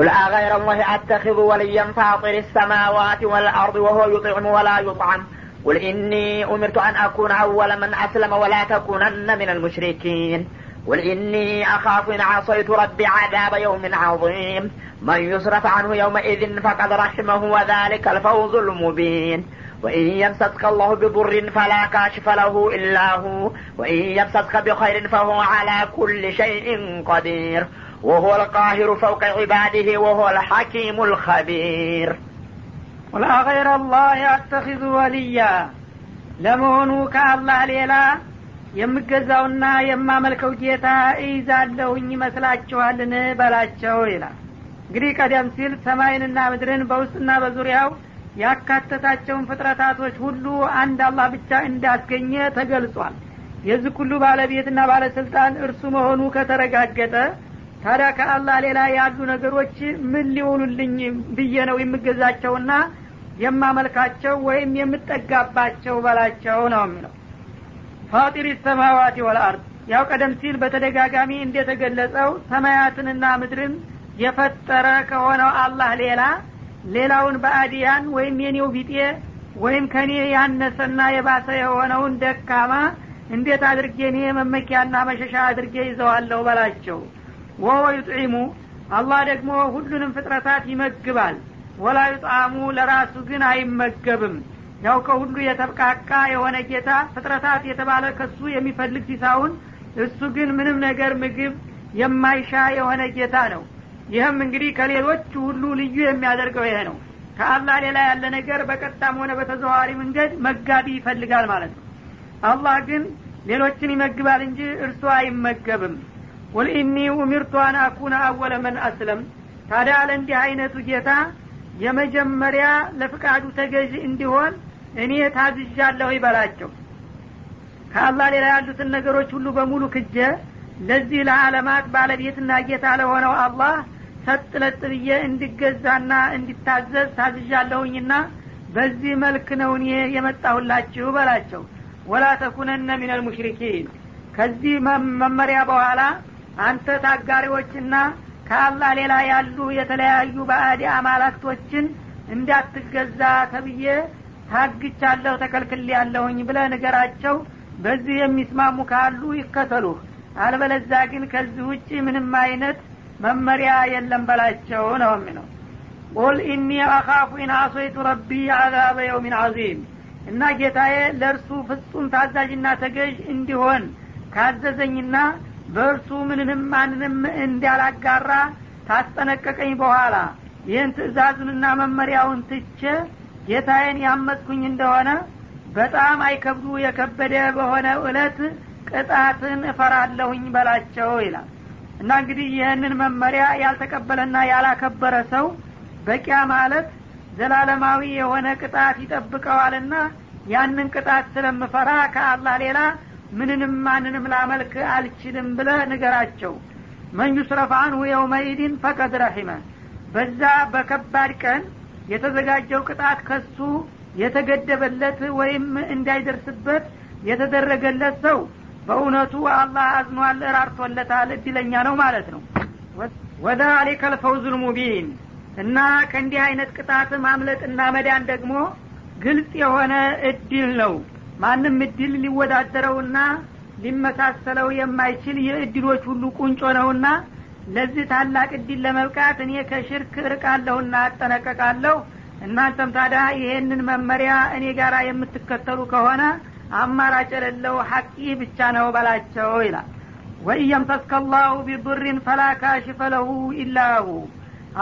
قل أغير الله أتخذ وليا فاطر السماوات والأرض وهو يطعم ولا يطعم. قل إني أمرت أن أكون أول من أسلم ولا تكونن من المشركين. قل إني أخاف إن عصيت ربي عذاب يوم عظيم. من يصرف عنه يومئذ فقد رحمه وذلك الفوز المبين. وإن يمسسك الله بضر فلا كاشف له إلا هو. وإن يمسسك بخير فهو على كل شيء قدير. وهو القاهر فوق عباده وهو الحكيم الخبير قل أغير الله أتخذ وليا ለመሆኑ ከአላህ ሌላ የምገዛውና የማመልከው ጌታ እይዛለሁኝ ይመስላችኋልን በላቸው ይላል እንግዲህ ቀደም ሲል ሰማይንና ምድርን በውስጥና በዙሪያው ያካተታቸውን ፍጥረታቶች ሁሉ አንድ አላህ ብቻ እንዳስገኘ ተገልጿል የዚህ ሁሉ ባለቤትና ባለስልጣን እርሱ መሆኑ ከተረጋገጠ ታዲያ ከአላህ ሌላ ያሉ ነገሮች ምን ሊሆኑልኝ ብዬ ነው የምገዛቸውና የማመልካቸው ወይም የምጠጋባቸው በላቸው ነው የሚለው ፋጢር ሰማዋት ወልአርድ። ያው ቀደም ሲል በተደጋጋሚ እንደተገለጸው ሰማያትንና ምድርን የፈጠረ ከሆነው አላህ ሌላ ሌላውን በአዲያን ወይም የኔው ቢጤ ወይም ከኔ ያነሰና የባሰ የሆነውን ደካማ እንዴት አድርጌ እኔ መመኪያና መሸሻ አድርጌ ይዘዋለሁ በላቸው ወወ ዩጥዒሙ አላህ ደግሞ ሁሉንም ፍጥረታት ይመግባል። ወላ ዩጣሙ ለራሱ ግን አይመገብም። ያው ከሁሉ የተብቃቃ የሆነ ጌታ ፍጥረታት የተባለ ከሱ የሚፈልግ ሲሳውን እሱ ግን ምንም ነገር ምግብ የማይሻ የሆነ ጌታ ነው። ይህም እንግዲህ ከሌሎች ሁሉ ልዩ የሚያደርገው ይሄ ነው። ከአላህ ሌላ ያለ ነገር በቀጥታም ሆነ በተዘዋዋሪ መንገድ መጋቢ ይፈልጋል ማለት ነው። አላህ ግን ሌሎችን ይመግባል እንጂ እርሱ አይመገብም ቁል ኢኒ ኡሚርቱ አን አኩነ አወለ መን አስለም። ታዲያ ለእንዲህ አይነቱ ጌታ የመጀመሪያ ለፍቃዱ ተገዥ እንዲሆን እኔ ታዝዣለሁ ይበላቸው። ከአላህ ሌላ ያሉትን ነገሮች ሁሉ በሙሉ ክጀ ለዚህ ለዓለማት ባለቤትና ጌታ ለሆነው አላህ ሰጥ ለጥ ብዬ እንዲገዛና እንዲታዘዝ ታዝዣለሁኝና በዚህ መልክ ነው እኔ የመጣሁላችሁ በላቸው። ወላ ተኩነነ ሚነል ሙሽሪኪን። ከዚህ መመሪያ በኋላ አንተ ታጋሪዎችና ከአላህ ሌላ ያሉ የተለያዩ ባዕድ አማላክቶችን እንዳትገዛ ተብዬ ታግቻለሁ ተከልክል ያለሁኝ ብለ ንገራቸው። በዚህ የሚስማሙ ካሉ ይከተሉህ። አልበለዛ ግን ከዚህ ውጭ ምንም አይነት መመሪያ የለም በላቸው ነው የሚለው። قل إني أخاف إن عصيت ربي عذاب يوم عظيم እና ጌታዬ ለእርሱ ፍጹም ታዛዥና ተገዥ እንዲሆን ካዘዘኝና በእርሱ ምንንም ማንንም እንዳላጋራ ታስጠነቀቀኝ በኋላ ይህን ትእዛዙንና መመሪያውን ትቼ ጌታዬን ያመፅኩኝ እንደሆነ በጣም አይከብዱ የከበደ በሆነ እለት ቅጣትን እፈራለሁኝ በላቸው ይላል። እና እንግዲህ ይህንን መመሪያ ያልተቀበለና ያላከበረ ሰው በቂያ ማለት ዘላለማዊ የሆነ ቅጣት ይጠብቀዋልና ያንን ቅጣት ስለምፈራ ከአላህ ሌላ ምንንም ማንንም ላመልክ አልችልም ብለ ንገራቸው። መን ዩስረፍ አንሁ የውመኢድን ፈቀድ ረሒመ። በዛ በከባድ ቀን የተዘጋጀው ቅጣት ከሱ የተገደበለት ወይም እንዳይደርስበት የተደረገለት ሰው በእውነቱ አላህ አዝኗል እራርቶለታል እድለኛ ነው ማለት ነው። ወዛሊከ ልፈውዝ ልሙቢን። እና ከእንዲህ አይነት ቅጣት ማምለጥና መዳን ደግሞ ግልጽ የሆነ እድል ነው ማንም እድል ሊወዳደረውና ሊመሳሰለው የማይችል የእድሎች ሁሉ ቁንጮ ነውና ለዚህ ታላቅ እድል ለመብቃት እኔ ከሽርክ እርቃለሁና አጠነቀቃለሁ። እናንተም ታዲያ ይሄንን መመሪያ እኔ ጋር የምትከተሉ ከሆነ አማራጭ የሌለው ሐቂ ብቻ ነው በላቸው ይላል። ወኢየምተስከ ላሁ ቢዱሪን ፈላ ካሽፈ ለሁ ኢላሁ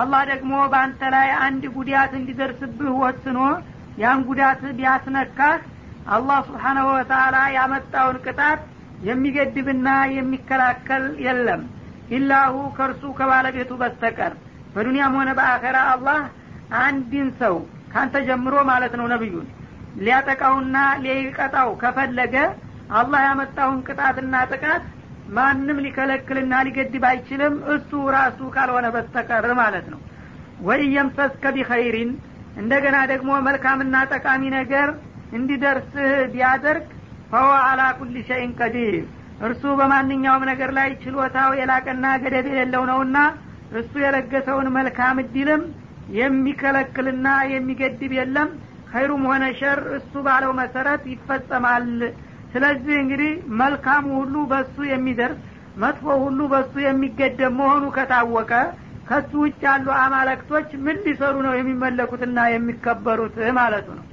አላህ ደግሞ በአንተ ላይ አንድ ጉዳት እንዲደርስብህ ወስኖ ያን ጉዳት ቢያስነካህ አላህ ስብሓናሁ ወተላ ያመጣውን ቅጣት የሚገድብና የሚከላከል የለም። ኢላሁ ከእርሱ ከባለቤቱ በስተቀር። በዱንያም ሆነ በአኸራ አላህ አንድን ሰው ካንተ ጀምሮ ማለት ነው ነቢዩን ሊያጠቃውና ሊቀጣው ከፈለገ አላህ ያመጣውን ቅጣትና ጥቃት ማንም ሊከለክልና ሊገድብ አይችልም። እሱ ራሱ ካልሆነ በስተቀር ማለት ነው። ወኢየምሰስከ ቢኸይሪን እንደገና ደግሞ መልካምና ጠቃሚ ነገር እንዲደርስህ ቢያደርግ ፈወ አላ ኩል ሸይን ቀዲር። እርሱ በማንኛውም ነገር ላይ ችሎታው የላቀና ገደብ የሌለው ነውና እሱ የለገሰውን መልካም እድልም የሚከለክልና የሚገድብ የለም። ኸይሩም ሆነ ሸር እሱ ባለው መሰረት ይፈጸማል። ስለዚህ እንግዲህ መልካሙ ሁሉ በሱ የሚደርስ መጥፎ ሁሉ በሱ የሚገደብ መሆኑ ከታወቀ ከሱ ውጭ ያሉ አማለክቶች ምን ሊሰሩ ነው የሚመለኩትና የሚከበሩት ማለቱ ነው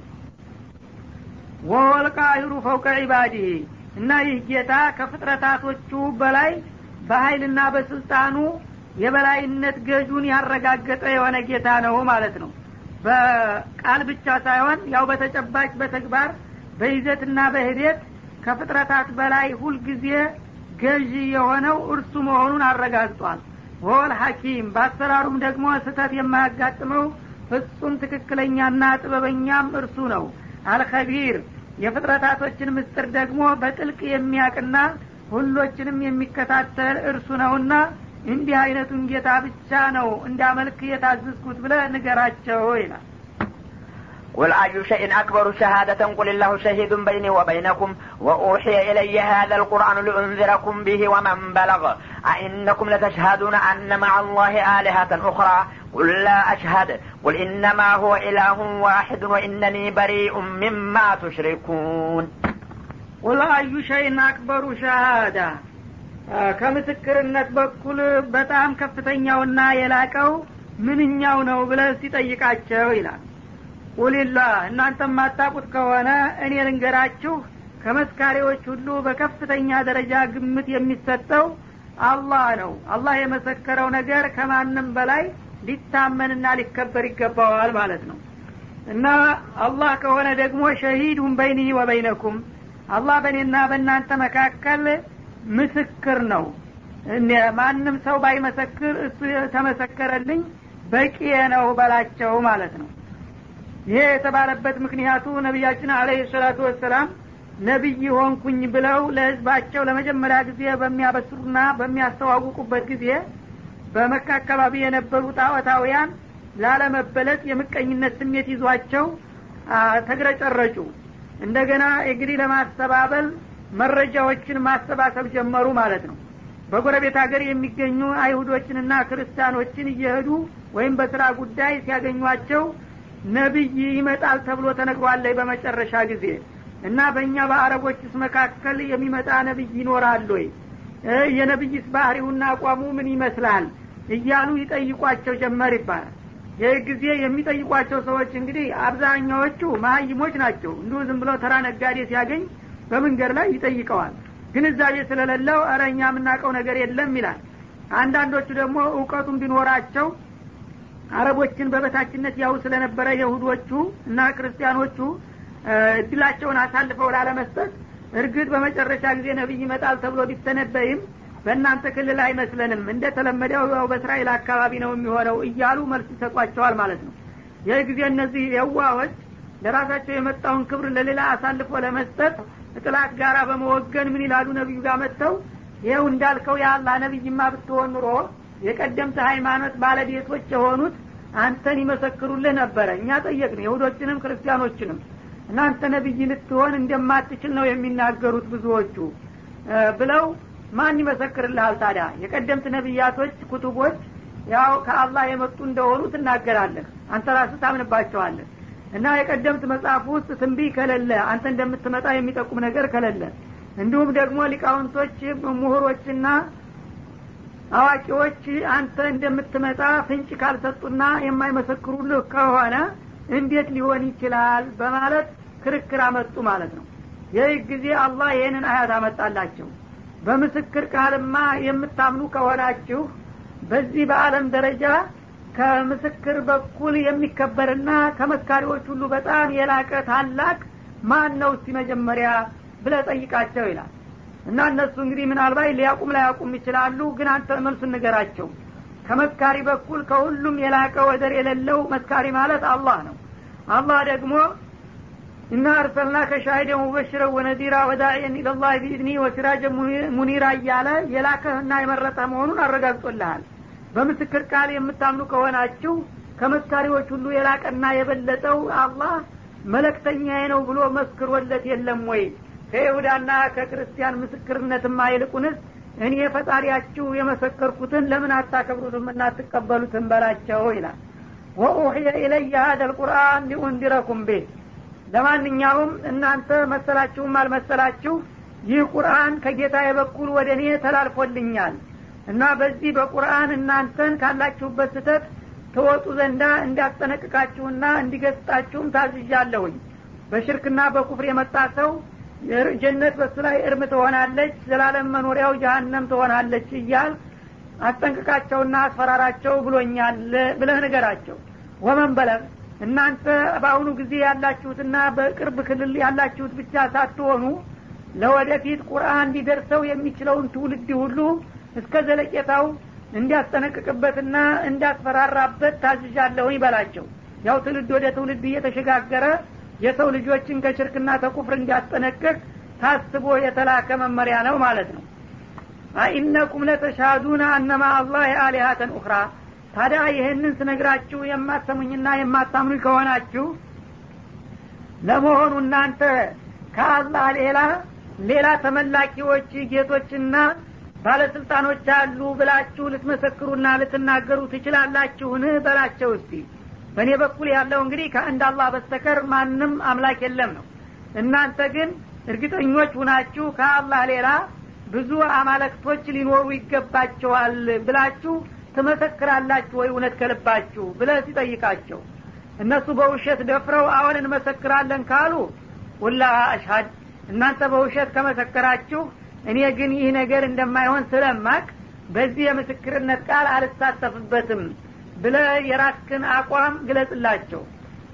ወወልቃሂሩ ፈውቀ ዒባዲህ እና ይህ ጌታ ከፍጥረታቶቹ በላይ በሀይልና በስልጣኑ የበላይነት ገዡን ያረጋገጠ የሆነ ጌታ ነው ማለት ነው። በቃል ብቻ ሳይሆን ያው በተጨባጭ በተግባር በይዘትና በሂደት ከፍጥረታት በላይ ሁልጊዜ ገዢ የሆነው እርሱ መሆኑን አረጋግጧል። ወል ሐኪም በአሰራሩም ደግሞ ስህተት የማያጋጥመው ፍጹም ትክክለኛና ጥበበኛም እርሱ ነው አልከቢር የፍጥረታቶችን ምስጥር ደግሞ በጥልቅ የሚያቅና ሁሎችንም የሚከታተል እርሱ ነውና እንዲህ አይነቱን ጌታ ብቻ ነው እንዳመልክ የታዘዝኩት ብለ ንገራቸው ይላል قل أي شيء أكبر شهادة قل الله شهيد بيني وبينكم وأوحي إلي هذا القرآن لأنذركم به ومن بلغ أئنكم لتشهدون أن مع الله آلهة أخرى قل لا أشهد قل إنما هو إله واحد وإنني بريء مما تشركون قل أي شيء أكبر شهادة ከምስክርነት በኩል በጣም ከፍተኛውና የላቀው ምንኛው ነው ብለ ሲጠይቃቸው ይላል ቁሊላ እናንተ ማታቁት ከሆነ እኔ ልንገራችሁ ከመስካሪዎች ሁሉ በከፍተኛ ደረጃ ግምት የሚሰጠው አላህ ነው። አላህ የመሰከረው ነገር ከማንም በላይ ሊታመንና ሊከበር ይገባዋል ማለት ነው። እና አላህ ከሆነ ደግሞ ሸሂዱን በይኒ ወበይነኩም። አላህ በእኔና በእናንተ መካከል ምስክር ነው። ማንም ሰው ባይመሰክር እሱ ተመሰከረልኝ በቂ ነው በላቸው ማለት ነው ይሄ የተባለበት ምክንያቱ ነቢያችን አለህ ሰላቱ ወሰላም ነቢይ ሆንኩኝ ብለው ለህዝባቸው ለመጀመሪያ ጊዜ በሚያበስሩና በሚያስተዋውቁበት ጊዜ በመካ አካባቢ የነበሩ ጣዖታውያን ላለመበለጥ የምቀኝነት ስሜት ይዟቸው ተግረጨረጩ። እንደገና እንግዲህ ለማስተባበል መረጃዎችን ማሰባሰብ ጀመሩ ማለት ነው። በጎረቤት ሀገር የሚገኙ አይሁዶችንና ክርስቲያኖችን እየሄዱ ወይም በስራ ጉዳይ ሲያገኟቸው ነቢይ ይመጣል ተብሎ ተነግሯለይ በመጨረሻ ጊዜ እና በእኛ በአረቦችስ መካከል የሚመጣ ነቢይ ይኖራል ወይ? የነቢይስ ባህሪውና አቋሙ ምን ይመስላል? እያሉ ይጠይቋቸው ጀመር ይባላል። ይህ ጊዜ የሚጠይቋቸው ሰዎች እንግዲህ አብዛኛዎቹ መሀይሞች ናቸው። እንዲሁ ዝም ብለው ተራ ነጋዴ ሲያገኝ በመንገድ ላይ ይጠይቀዋል። ግንዛቤ ስለሌለው እረ እኛ የምናውቀው ነገር የለም ይላል። አንዳንዶቹ ደግሞ እውቀቱም ቢኖራቸው አረቦችን በበታችነት ያው ስለነበረ የሁዶቹ እና ክርስቲያኖቹ እድላቸውን አሳልፈው ላለመስጠት እርግጥ በመጨረሻ ጊዜ ነቢይ ይመጣል ተብሎ ቢተነበይም በእናንተ ክልል አይመስለንም። እንደ ተለመደው ያው በእስራኤል አካባቢ ነው የሚሆነው እያሉ መልስ ይሰጧቸዋል ማለት ነው። ይህ ጊዜ እነዚህ የዋዎች ለራሳቸው የመጣውን ክብር ለሌላ አሳልፎ ለመስጠት ጥላት ጋር በመወገን ምን ይላሉ? ነቢዩ ጋር መጥተው ይኸው እንዳልከው የአላህ ነቢይማ ብትሆን ኑሮ የቀደምት ሃይማኖት ባለቤቶች የሆኑት አንተን ይመሰክሩልህ ነበረ። እኛ ጠየቅን የሁዶችንም ክርስቲያኖችንም። እናንተ ነቢይ ልትሆን እንደማትችል ነው የሚናገሩት ብዙዎቹ። ብለው ማን ይመሰክርልሃል ታዲያ? የቀደምት ነቢያቶች ኩቱቦች ያው ከአላህ የመጡ እንደሆኑ ትናገራለህ። አንተ ራስህ ታምንባቸዋለህ። እና የቀደምት መጽሐፍ ውስጥ ትንቢይ ከሌለ አንተ እንደምትመጣ የሚጠቁም ነገር ከሌለ እንዲሁም ደግሞ ሊቃውንቶች ምሁሮችና አዋቂዎች አንተ እንደምትመጣ ፍንጭ ካልሰጡና የማይመሰክሩልህ ከሆነ እንዴት ሊሆን ይችላል በማለት ክርክር አመጡ ማለት ነው። ይህ ጊዜ አላህ ይህንን አያት አመጣላቸው። በምስክር ቃልማ የምታምኑ ከሆናችሁ በዚህ በአለም ደረጃ ከምስክር በኩል የሚከበርና ከመስካሪዎች ሁሉ በጣም የላቀ ታላቅ ማን ነው እስቲ መጀመሪያ ብለ ጠይቃቸው ይላል እና እነሱ እንግዲህ ምናልባት ሊያቁም ላያቁም ይችላሉ። ግን አንተ መልሱ ንገራቸው። ከመስካሪ በኩል ከሁሉም የላቀ ወደር የሌለው መስካሪ ማለት አላህ ነው። አላህ ደግሞ እና አርሰልናከ ሻሂደን ሙበሽረ ወነዚራ ወዳዕየን ኢለላህ ቢኢድኒ ወሲራጀ ሙኒራ እያለ የላከህና የመረጠ መሆኑን አረጋግጦልሃል። በምስክር ቃል የምታምኑ ከሆናችሁ ከመስካሪዎች ሁሉ የላቀና የበለጠው አላህ መለክተኛዬ ነው ብሎ መስክሮለት የለም ወይ ከይሁዳና ከክርስቲያን ምስክርነትማ ይልቁንስ እኔ ፈጣሪያችሁ የመሰከርኩትን ለምን አታከብሩትም እናትቀበሉትም በላቸው ይላል። ወኡሕየ ኢለየ ሀደ ልቁርአን ሊኡንዲረኩም ቤት ለማንኛውም እናንተ መሰላችሁም አልመሰላችሁ ይህ ቁርአን ከጌታ የበኩል ወደ እኔ ተላልፎልኛል እና በዚህ በቁርአን እናንተን ካላችሁበት ስተት ተወጡ ዘንዳ እንዲያስጠነቅቃችሁና እንዲገስጣችሁም ታዝዣለሁኝ። በሽርክና በኩፍር የመጣ ሰው ጀነት በሱ ላይ እርም ትሆናለች ዘላለም መኖሪያው ጀሀነም ትሆናለች እያል አስጠንቅቃቸውና አስፈራራቸው ብሎኛል ብለህ ንገራቸው። ወመን በለግ እናንተ በአሁኑ ጊዜ ያላችሁትና በቅርብ ክልል ያላችሁት ብቻ ሳትሆኑ ለወደፊት ቁርአን ሊደርሰው የሚችለውን ትውልድ ሁሉ እስከ ዘለቄታው እንዲያስጠነቅቅበትና እንዲያስፈራራበት ታዝዣለሁ ይበላቸው ያው ትውልድ ወደ ትውልድ እየተሸጋገረ የሰው ልጆችን ከሽርክና ተኩፍር እንዲያስጠነቅቅ ታስቦ የተላከ መመሪያ ነው ማለት ነው። አኢነኩም ለተሻዱና አነማ አላህ አሊሀተን ኡኽራ። ታዲያ ይህንን ስነግራችሁ የማትሰሙኝና የማታምኑ ከሆናችሁ ለመሆኑ እናንተ ከአላህ ሌላ ሌላ ተመላኪዎች ጌቶችና ባለስልጣኖች አሉ ብላችሁ ልትመሰክሩና ልትናገሩ ትችላላችሁን? በላቸው እስቲ በእኔ በኩል ያለው እንግዲህ ከአንድ አላህ በስተከር ማንም አምላክ የለም ነው። እናንተ ግን እርግጠኞች ሁናችሁ ከአላህ ሌላ ብዙ አማለክቶች ሊኖሩ ይገባቸዋል ብላችሁ ትመሰክራላችሁ ወይ? እውነት ከልባችሁ ብለ ሲጠይቃቸው። እነሱ በውሸት ደፍረው አሁን እንመሰክራለን ካሉ ውላ አሽሀድ እናንተ በውሸት ከመሰከራችሁ እኔ ግን ይህ ነገር እንደማይሆን ስለማቅ በዚህ የምስክርነት ቃል አልሳተፍበትም ብለ የራስክን አቋም ግለጽላቸው።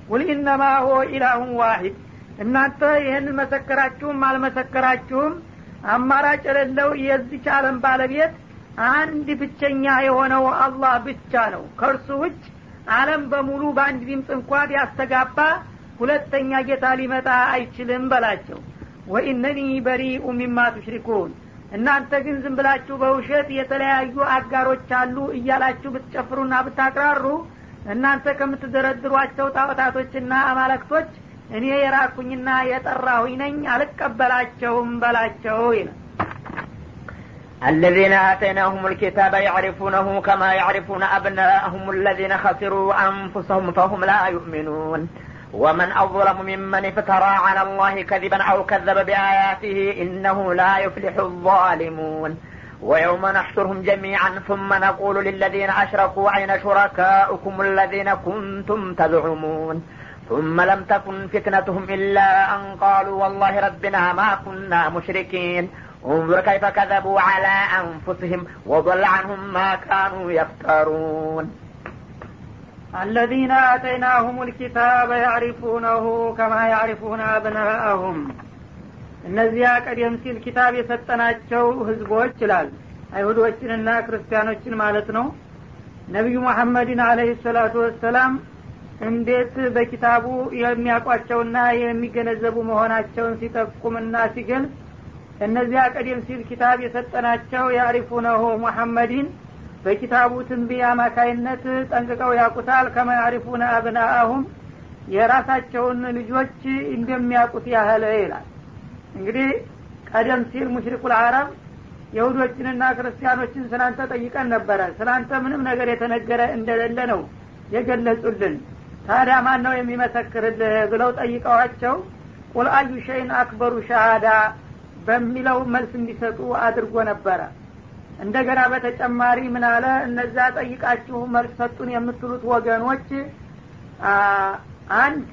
ቁል ኢነማ ሆ ኢላሁን ዋሂድ። እናንተ ይህን መሰከራችሁም አልመሰከራችሁም አማራጭ የሌለው የዚች አለም ባለቤት አንድ ብቸኛ የሆነው አላህ ብቻ ነው። ከእርሱ ውጭ አለም በሙሉ በአንድ ድምፅ እንኳ ቢያስተጋባ ሁለተኛ ጌታ ሊመጣ አይችልም በላቸው። ወኢነኒ በሪኡ ሚማ ቱሽሪኩን እናንተ ግን ዝም ብላችሁ በውሸት የተለያዩ አጋሮች አሉ እያላችሁ ብትጨፍሩና ብታቅራሩ እናንተ ከምትደረድሯቸው ጣዖታቶችና አማለክቶች እኔ የራኩኝና የጠራሁኝ ነኝ አልቀበላቸውም በላቸው ይላል الذين آتيناهم الكتاب يعرفونه كما يعرفون أبناءهم الذين خسروا أنفسهم فهم لا يؤمنون ومن أظلم ممن افترى على الله كذبا أو كذب بآياته إنه لا يفلح الظالمون. ويوم نحشرهم جميعا ثم نقول للذين أشركوا أين شركاؤكم الذين كنتم تزعمون. ثم لم تكن فتنتهم إلا أن قالوا والله ربنا ما كنا مشركين. انظر كيف كذبوا على أنفسهم وضل عنهم ما كانوا يفترون. አለዚነ አተይናሁም ልኪታበ ያዕሪፉነሁ ከማ ያዕሪፉነ አብናአሁም እነዚያ ቀደም ሲል ኪታብ የሰጠናቸው ህዝቦች ይላል አይሁዶችንና ክርስቲያኖችን ማለት ነው ነቢዩ መሐመድን አለህ ሰላቱ ወሰላም እንዴት በኪታቡ የሚያውቋቸውና የሚገነዘቡ መሆናቸውን ሲጠቁምና ሲገልጽ እነዚያ ቀደም ሲል ኪታብ የሰጠናቸው ያሪፉነሁ መሐመድን! በኪታቡ ትንቢያ አማካይነት ጠንቅቀው ያቁታል ከማ ያሪፉነ አብናአሁም የራሳቸውን ልጆች እንደሚያውቁት ያህል ይላል። እንግዲህ ቀደም ሲል ሙሽሪኩል አረብ የሁዶችንና ክርስቲያኖችን ስላንተ ጠይቀን ነበረ። ስላንተ ምንም ነገር የተነገረ እንደሌለ ነው የገለጹልን። ታዲያ ማን ነው የሚመሰክርልህ ብለው ጠይቀዋቸው ቁል አዩ ሸይን አክበሩ ሻሃዳ በሚለው መልስ እንዲሰጡ አድርጎ ነበረ እንደገና በተጨማሪ ምን አለ? እነዛ ጠይቃችሁ መልስ ሰጡን የምትሉት ወገኖች አንድ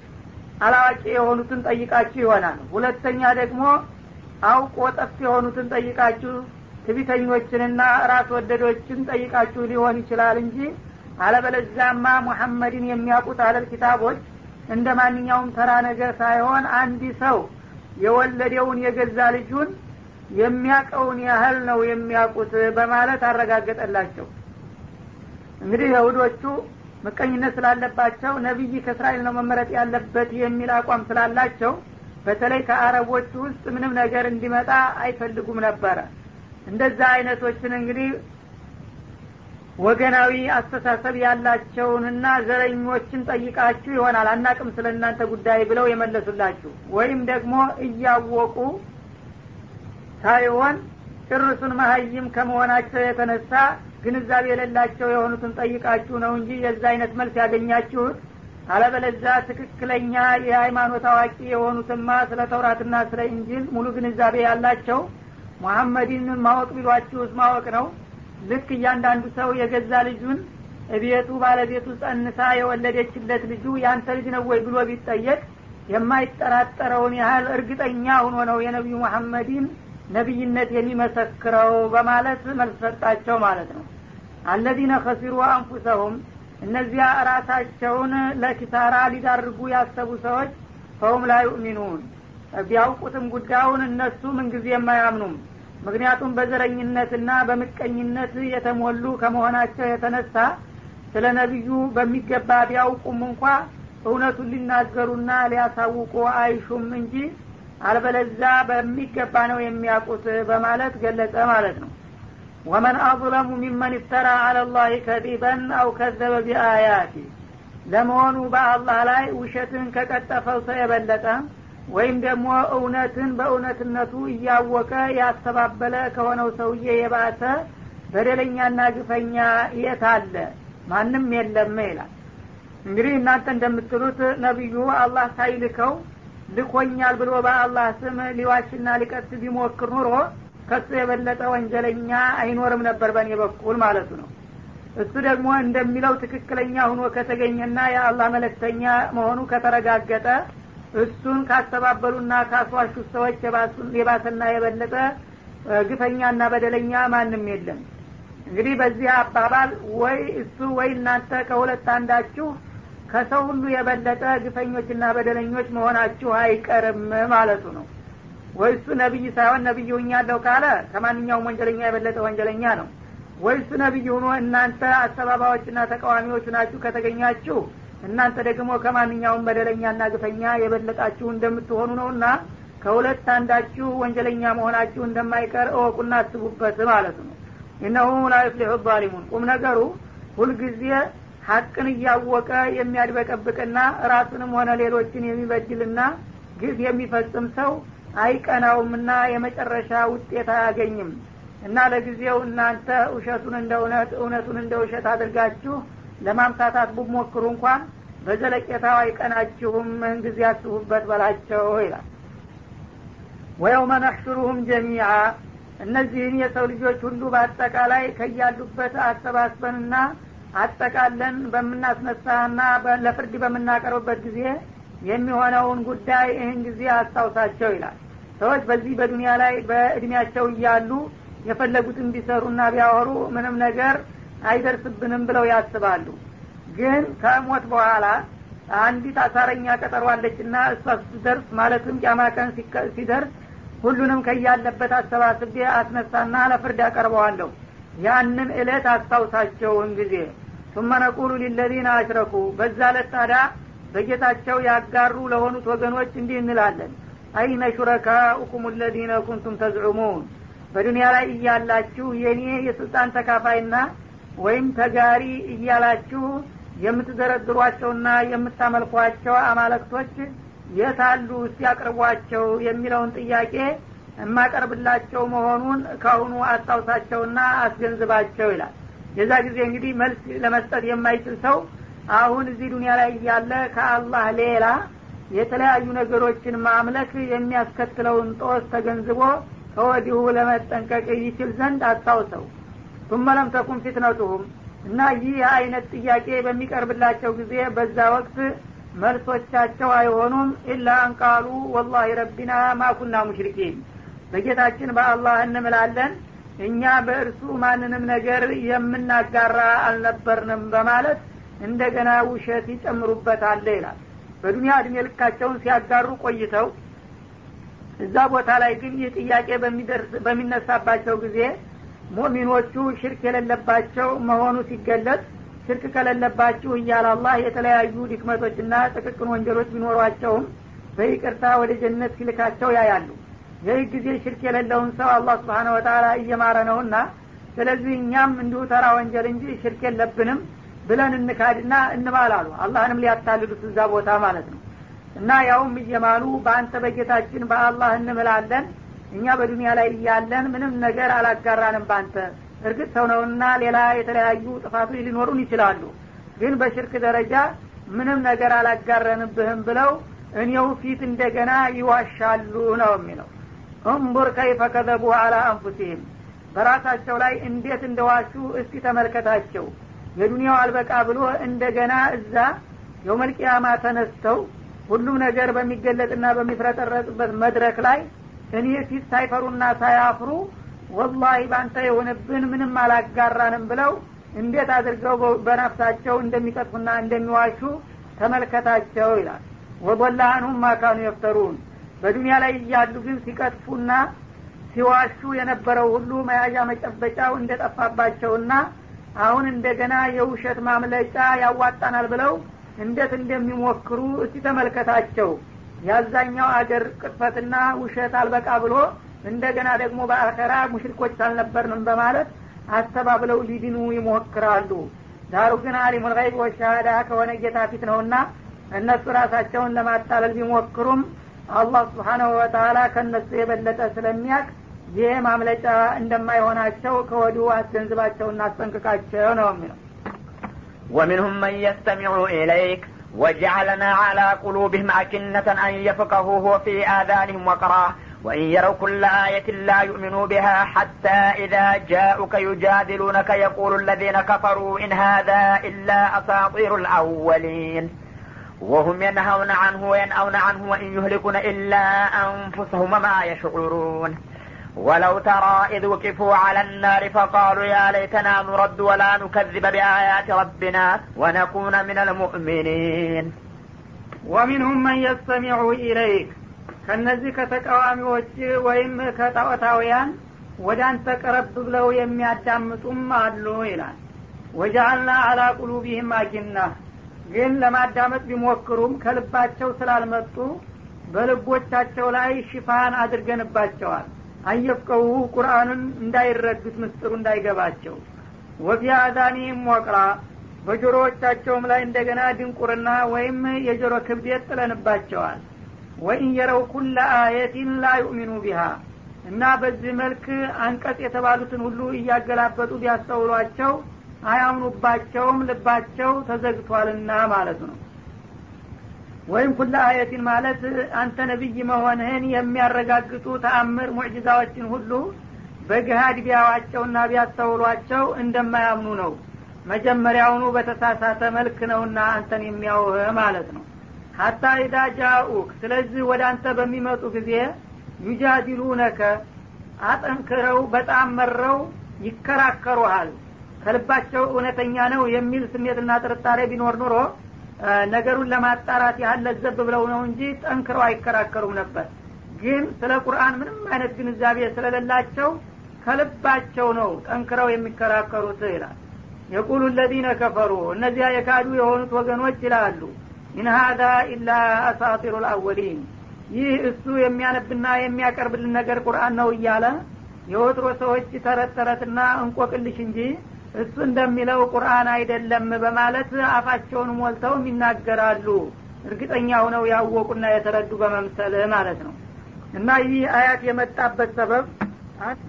አላዋቂ የሆኑትን ጠይቃችሁ ይሆናል። ሁለተኛ ደግሞ አውቆ ጠፍ የሆኑትን ጠይቃችሁ ትቢተኞችንና ራስ ወደዶችን ጠይቃችሁ ሊሆን ይችላል እንጂ አለበለዛማ ሙሐመድን የሚያውቁት አለል ኪታቦች እንደ ማንኛውም ተራ ነገር ሳይሆን አንድ ሰው የወለደውን የገዛ ልጁን የሚያቀውን ያህል ነው የሚያውቁት በማለት አረጋገጠላቸው። እንግዲህ የሁዶቹ ምቀኝነት ስላለባቸው ነቢይ ከእስራኤል ነው መመረጥ ያለበት የሚል አቋም ስላላቸው በተለይ ከአረቦቹ ውስጥ ምንም ነገር እንዲመጣ አይፈልጉም ነበረ። እንደዛ አይነቶችን እንግዲህ ወገናዊ አስተሳሰብ ያላቸውንና ዘረኞችን ጠይቃችሁ ይሆናል። አናቅም ስለ እናንተ ጉዳይ ብለው የመለሱላችሁ። ወይም ደግሞ እያወቁ ሳይሆን ጭርሱን መሀይም ከመሆናቸው የተነሳ ግንዛቤ የሌላቸው የሆኑትን ጠይቃችሁ ነው እንጂ የዛ አይነት መልስ ያገኛችሁት። አለበለዛ ትክክለኛ የሃይማኖት አዋቂ የሆኑትማ ስለ ተውራትና ስለ እንጂል ሙሉ ግንዛቤ ያላቸው ሙሐመድን ማወቅ ቢሏችሁስ ማወቅ ነው። ልክ እያንዳንዱ ሰው የገዛ ልጁን እቤቱ ባለቤቱ ጸንሳ የወለደችለት ልጁ ያንተ ልጅ ነው ወይ ብሎ ቢጠየቅ የማይጠራጠረውን ያህል እርግጠኛ ሁኖ ነው የነቢዩ መሐመድን ነቢይነት የሚመሰክረው በማለት መልስ ማለት ነው። አለዚነ ከሲሩ አንፉሰሁም እነዚያ ራሳቸውን ለኪሳራ ሊዳርጉ ያሰቡ ሰዎች ፈውም ላይ ዩእሚኑን። ቢያውቁትም ጉዳዩን እነሱ ምንጊዜ የማያምኑም ምክንያቱም በዘረኝነትና በምቀኝነት የተሞሉ ከመሆናቸው የተነሳ ስለ ነቢዩ በሚገባ ቢያውቁም እንኳ እውነቱን ሊናገሩና ሊያሳውቁ አይሹም እንጂ አልበለዛ በሚገባ ነው የሚያውቁት በማለት ገለጸ ማለት ነው። ወመን አظለሙ ሚመን ይፍተራ አላ ላህ ከዚበን አው ከዘበ ቢአያቲ። ለመሆኑ በአላህ ላይ ውሸትን ከቀጠፈው ሰው የበለጠ ወይም ደግሞ እውነትን በእውነትነቱ እያወቀ ያስተባበለ ከሆነው ሰውዬ የባሰ በደለኛና ግፈኛ የት አለ? ማንም የለም ይላል። እንግዲህ እናንተ እንደምትሉት ነቢዩ አላህ ሳይልከው ልኮኛል ብሎ በአላህ ስም ሊዋሽና ሊቀት ቢሞክር ኑሮ ከሱ የበለጠ ወንጀለኛ አይኖርም ነበር በእኔ በኩል ማለቱ ነው። እሱ ደግሞ እንደሚለው ትክክለኛ ሁኖ ከተገኘና የአላህ መለክተኛ መሆኑ ከተረጋገጠ እሱን ካስተባበሉና ካስዋሹ ሰዎች የባሰና የበለጠ ግፈኛና በደለኛ ማንም የለም። እንግዲህ በዚህ አባባል ወይ እሱ ወይ እናንተ ከሁለት አንዳችሁ ከሰው ሁሉ የበለጠ ግፈኞችና በደለኞች መሆናችሁ አይቀርም ማለቱ ነው። ወይ እሱ ነቢይ ሳይሆን ነቢይ ሁኛለሁ ካለ ከማንኛውም ወንጀለኛ የበለጠ ወንጀለኛ ነው። ወይ እሱ ነቢይ ሁኖ እናንተ አስተባባዮችና ተቃዋሚዎች ናችሁ ከተገኛችሁ እናንተ ደግሞ ከማንኛውም በደለኛና ግፈኛ የበለጣችሁ እንደምትሆኑ ነውና ከሁለት አንዳችሁ ወንጀለኛ መሆናችሁ እንደማይቀር እወቁና አስቡበት ማለት ነው። እነሁ ላ ዩፍሊሑ ቁም ነገሩ ሁልጊዜ ሀቅን እያወቀ የሚያድበቀብቅና ራሱንም ሆነ ሌሎችን የሚበድልና ግፍ የሚፈጽም ሰው አይቀናውምና የመጨረሻ ውጤት አያገኝም። እና ለጊዜው እናንተ ውሸቱን እንደ እውነት እውነቱን እንደ ውሸት አድርጋችሁ ለማምታታት ብሞክሩ እንኳን በዘለቄታው አይቀናችሁም ጊዜ ያስቡበት በላቸው ይላል። ወየውመ ነሕሹሩሁም ጀሚዓ። እነዚህን የሰው ልጆች ሁሉ በአጠቃላይ ከያሉበት አሰባስበንና አጠቃለን በምናስነሳና ለፍርድ በምናቀርብበት ጊዜ የሚሆነውን ጉዳይ ይህን ጊዜ አስታውሳቸው ይላል። ሰዎች በዚህ በዱንያ ላይ በእድሜያቸው እያሉ የፈለጉትን ቢሰሩና ቢያወሩ ምንም ነገር አይደርስብንም ብለው ያስባሉ። ግን ከሞት በኋላ አንዲት አሳረኛ ቀጠሯለችና እሷ ስትደርስ ማለትም ቀን ሲደርስ ሁሉንም ከያለበት አሰባስቤ አስነሳና ለፍርድ ያቀርበዋለሁ ያንን እለት አስታውሳቸውን ጊዜ ثم نقول للذين አሽረኩ በዛ ዕለት ታዲያ በጌታቸው ያጋሩ ለሆኑት ወገኖች እንዲህ እንላለን አይነ ሹረካኡኩም ለዚነ ኩንቱም ተዝዑሙን በዱንያ ላይ እያላችሁ የኔ የስልጣን ተካፋይና ወይም ተጋሪ እያላችሁ የምትዘረድሯቸውና የምታመልኳቸው አማለክቶች የታሉ ሲያቅርቧቸው የሚለውን ጥያቄ የማቀርብላቸው መሆኑን ካሁኑ አስታውሳቸውና አስገንዝባቸው ይላል። የዛ ጊዜ እንግዲህ መልስ ለመስጠት የማይችል ሰው አሁን እዚህ ዱኒያ ላይ እያለ ከአላህ ሌላ የተለያዩ ነገሮችን ማምለክ የሚያስከትለውን ጦስ ተገንዝቦ ከወዲሁ ለመጠንቀቅ ይችል ዘንድ አስታውሰው። ቱመ ለም ተኩን ፊትነቱሁም እና ይህ አይነት ጥያቄ በሚቀርብላቸው ጊዜ በዛ ወቅት መልሶቻቸው አይሆኑም። ኢላ አንቃሉ ወላሂ ረቢና ማኩና ሙሽሪኪን። በጌታችን በአላህ እንምላለን። እኛ በእርሱ ማንንም ነገር የምናጋራ አልነበርንም በማለት እንደገና ውሸት ይጨምሩበታል ይላል። በዱኒያ እድሜ ልካቸውን ሲያጋሩ ቆይተው እዛ ቦታ ላይ ግን ይህ ጥያቄ በሚነሳባቸው ጊዜ ሙእሚኖቹ ሽርክ የሌለባቸው መሆኑ ሲገለጽ ሽርክ ከሌለባችሁ እያለ አላህ የተለያዩ ድክመቶችና ጥቅቅን ወንጀሎች ቢኖሯቸውም በይቅርታ ወደ ጀነት ሲልካቸው ያያሉ ይህ ጊዜ ሽርክ የሌለውን ሰው አላህ ስብሓነ ወተላ እየማረ ነውና ስለዚህ እኛም እንዲሁ ተራ ወንጀል እንጂ ሽርክ የለብንም ብለን እንካድና እንማላሉ አላህንም ሊያታልሉት እዛ ቦታ ማለት ነው። እና ያውም እየማሉ በአንተ በጌታችን በአላህ እንምላለን እኛ በዱንያ ላይ እያለን ምንም ነገር አላጋራንም ባንተ እርግጥ ሰው ነውና ሌላ የተለያዩ ጥፋቶች ሊኖሩን ይችላሉ ግን በሽርክ ደረጃ ምንም ነገር አላጋረንብህም ብለው እኔው ፊት እንደገና ይዋሻሉ ነው የሚለው እንቡር ከይፈ ከዘቡ አላ አንፉሲህም። በራሳቸው ላይ እንዴት እንደዋሹ እስቲ ተመልከታቸው። የዱንያው አልበቃ ብሎ እንደገና እዛ የውመልቅያማ ተነስተው ሁሉም ነገር በሚገለጥና በሚፍረጠረጥበት መድረክ ላይ እኔ ፊት ሳይፈሩና ሳያፍሩ ወላሂ ባንተ የሆነብን ምንም አላጋራንም ብለው እንዴት አድርገው በነፍሳቸው እንደሚቀጥፉና እንደሚዋሹ ተመልከታቸው ይላል። ወበላ ማካኑ የፍተሩን በዱንያ ላይ እያሉ ግን ሲቀጥፉና ሲዋሹ የነበረው ሁሉ መያዣ መጨበጫው እንደጠፋባቸውና አሁን እንደገና የውሸት ማምለጫ ያዋጣናል ብለው እንዴት እንደሚሞክሩ እስቲ ተመልከታቸው። ያዛኛው አገር ቅጥፈትና ውሸት አልበቃ ብሎ እንደገና ደግሞ በአኸራ ሙሽሪኮች አልነበርንም በማለት አስተባብለው ሊድኑ ይሞክራሉ። ዳሩ ግን አሊሙል ገይብ ወሻሃዳ ከሆነ ጌታ ፊት ነውና እነሱ ራሳቸውን ለማታለል ቢሞክሩም አላህ ስብሓናሁ ወተላ ከእነሱ የበለጠ ስለሚያቅ ይህ ማምለጫ እንደማይሆናቸው ከወዲሁ አስገንዝባቸውና አስጠንቅቃቸው ነው የሚለው ومنهم من يستمع إليك وجعلنا على قلوبهم أكنة أن يفقهوه وفي آذانهم وقرا وإن يروا كل آية لا يؤمنوا بها حتى إذا جاءوك يجادلونك يقول الذين كفروا إن هذا إلا أساطير الأولين وهم ينهون عنه وينأون عنه وإن يهلكون إلا أنفسهم ما يشعرون ولو ترى إذ وقفوا على النار فقالوا يا ليتنا نرد ولا نكذب بآيات ربنا ونكون من المؤمنين ومنهم من يستمع إليك ከነዚህ ከተቃዋሚዎች ወይም ከጣዖታውያን ወደ አንተ ቀረብ ብለው የሚያዳምጡም አሉ ይላል ወጃአልና አላ ቁሉቢህም አኪና ግን ለማዳመጥ ቢሞክሩም ከልባቸው ስላልመጡ በልቦቻቸው ላይ ሽፋን አድርገንባቸዋል። አየፍቀው ቁርአንን እንዳይረዱት ምስጥሩ እንዳይገባቸው። ወፊ አዛኒህም ወቅራ በጆሮዎቻቸውም ላይ እንደገና ድንቁርና ወይም የጆሮ ክብደት ጥለንባቸዋል። ወኢን የረው ኩለ አየቲን ላ ዩእሚኑ ቢሃ እና በዚህ መልክ አንቀጽ የተባሉትን ሁሉ እያገላበጡ ቢያስተውሏቸው አያምኑባቸውም ልባቸው ተዘግቷልና ማለት ነው። ወይም ኩለ አየቲን ማለት አንተ ነቢይ መሆንህን የሚያረጋግጡ ተአምር ሙዕጅዛዎችን ሁሉ በግሃድ ቢያዋቸውና ቢያስተውሏቸው እንደማያምኑ ነው። መጀመሪያውኑ በተሳሳተ መልክ ነውና አንተን የሚያውህ ማለት ነው። ሀታ ኢዳ ጃኡክ ስለዚህ ወደ አንተ በሚመጡ ጊዜ ዩጃዲሉነከ አጠንክረው በጣም መረው ይከራከሩሃል ከልባቸው እውነተኛ ነው የሚል ስሜትና ጥርጣሬ ቢኖር ኑሮ ነገሩን ለማጣራት ያህል ለዘብ ብለው ነው እንጂ ጠንክረው አይከራከሩም ነበር። ግን ስለ ቁርአን ምንም አይነት ግንዛቤ ስለሌላቸው ከልባቸው ነው ጠንክረው የሚከራከሩት ይላል። يقول الذين كفروا እነዚያ የካዱ የሆኑት ወገኖች ይላሉ إن هذا إلا أساطير الأولين ይህ እሱ የሚያነብና የሚያቀርብልን ነገር ቁርአን ነው እያለ የወትሮ ሰዎች ተረት ተረትና እንቆቅልሽ እንጂ እሱ እንደሚለው ቁርአን አይደለም በማለት አፋቸውን ሞልተውም ይናገራሉ። እርግጠኛ ሆነው ያወቁና የተረዱ በመምሰል ማለት ነው። እና ይህ አያት የመጣበት ሰበብ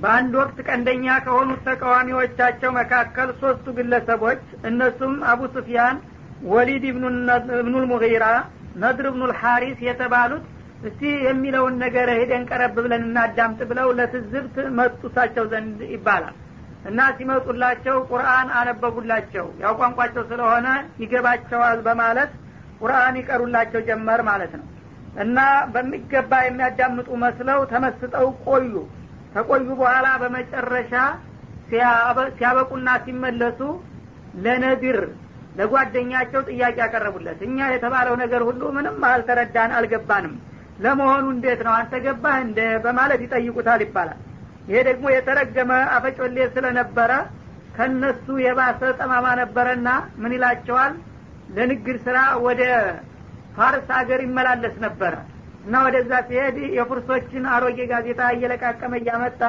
በአንድ ወቅት ቀንደኛ ከሆኑት ተቃዋሚዎቻቸው መካከል ሶስቱ ግለሰቦች እነሱም አቡ ሱፊያን ወሊድ እብኑል ሙጊራ ነድር እብኑል ሐሪስ የተባሉት እስቲ የሚለውን ነገር ሄደን ቀረብ ብለን እናዳምጥ ብለው ለትዝብት መጡ እሳቸው ዘንድ ይባላል እና ሲመጡላቸው ቁርአን አነበቡላቸው። ያው ቋንቋቸው ስለሆነ ይገባቸዋል በማለት ቁርአን ይቀሩላቸው ጀመር ማለት ነው። እና በሚገባ የሚያዳምጡ መስለው ተመስጠው ቆዩ። ከቆዩ በኋላ በመጨረሻ ሲያበቁና ሲመለሱ ለነዲር ለጓደኛቸው ጥያቄ ያቀረቡለት እኛ የተባለው ነገር ሁሉ ምንም አልተረዳን አልገባንም። ለመሆኑ እንዴት ነው? አንተ ገባህ እንደ በማለት ይጠይቁታል ይባላል ይሄ ደግሞ የተረገመ አፈጮሌ ስለነበረ ከነሱ የባሰ ጠማማ ነበረና ምን ይላቸዋል? ለንግድ ስራ ወደ ፋርስ ሀገር ይመላለስ ነበረ እና ወደዛ ሲሄድ የፉርሶችን አሮጌ ጋዜጣ እየለቃቀመ እያመጣ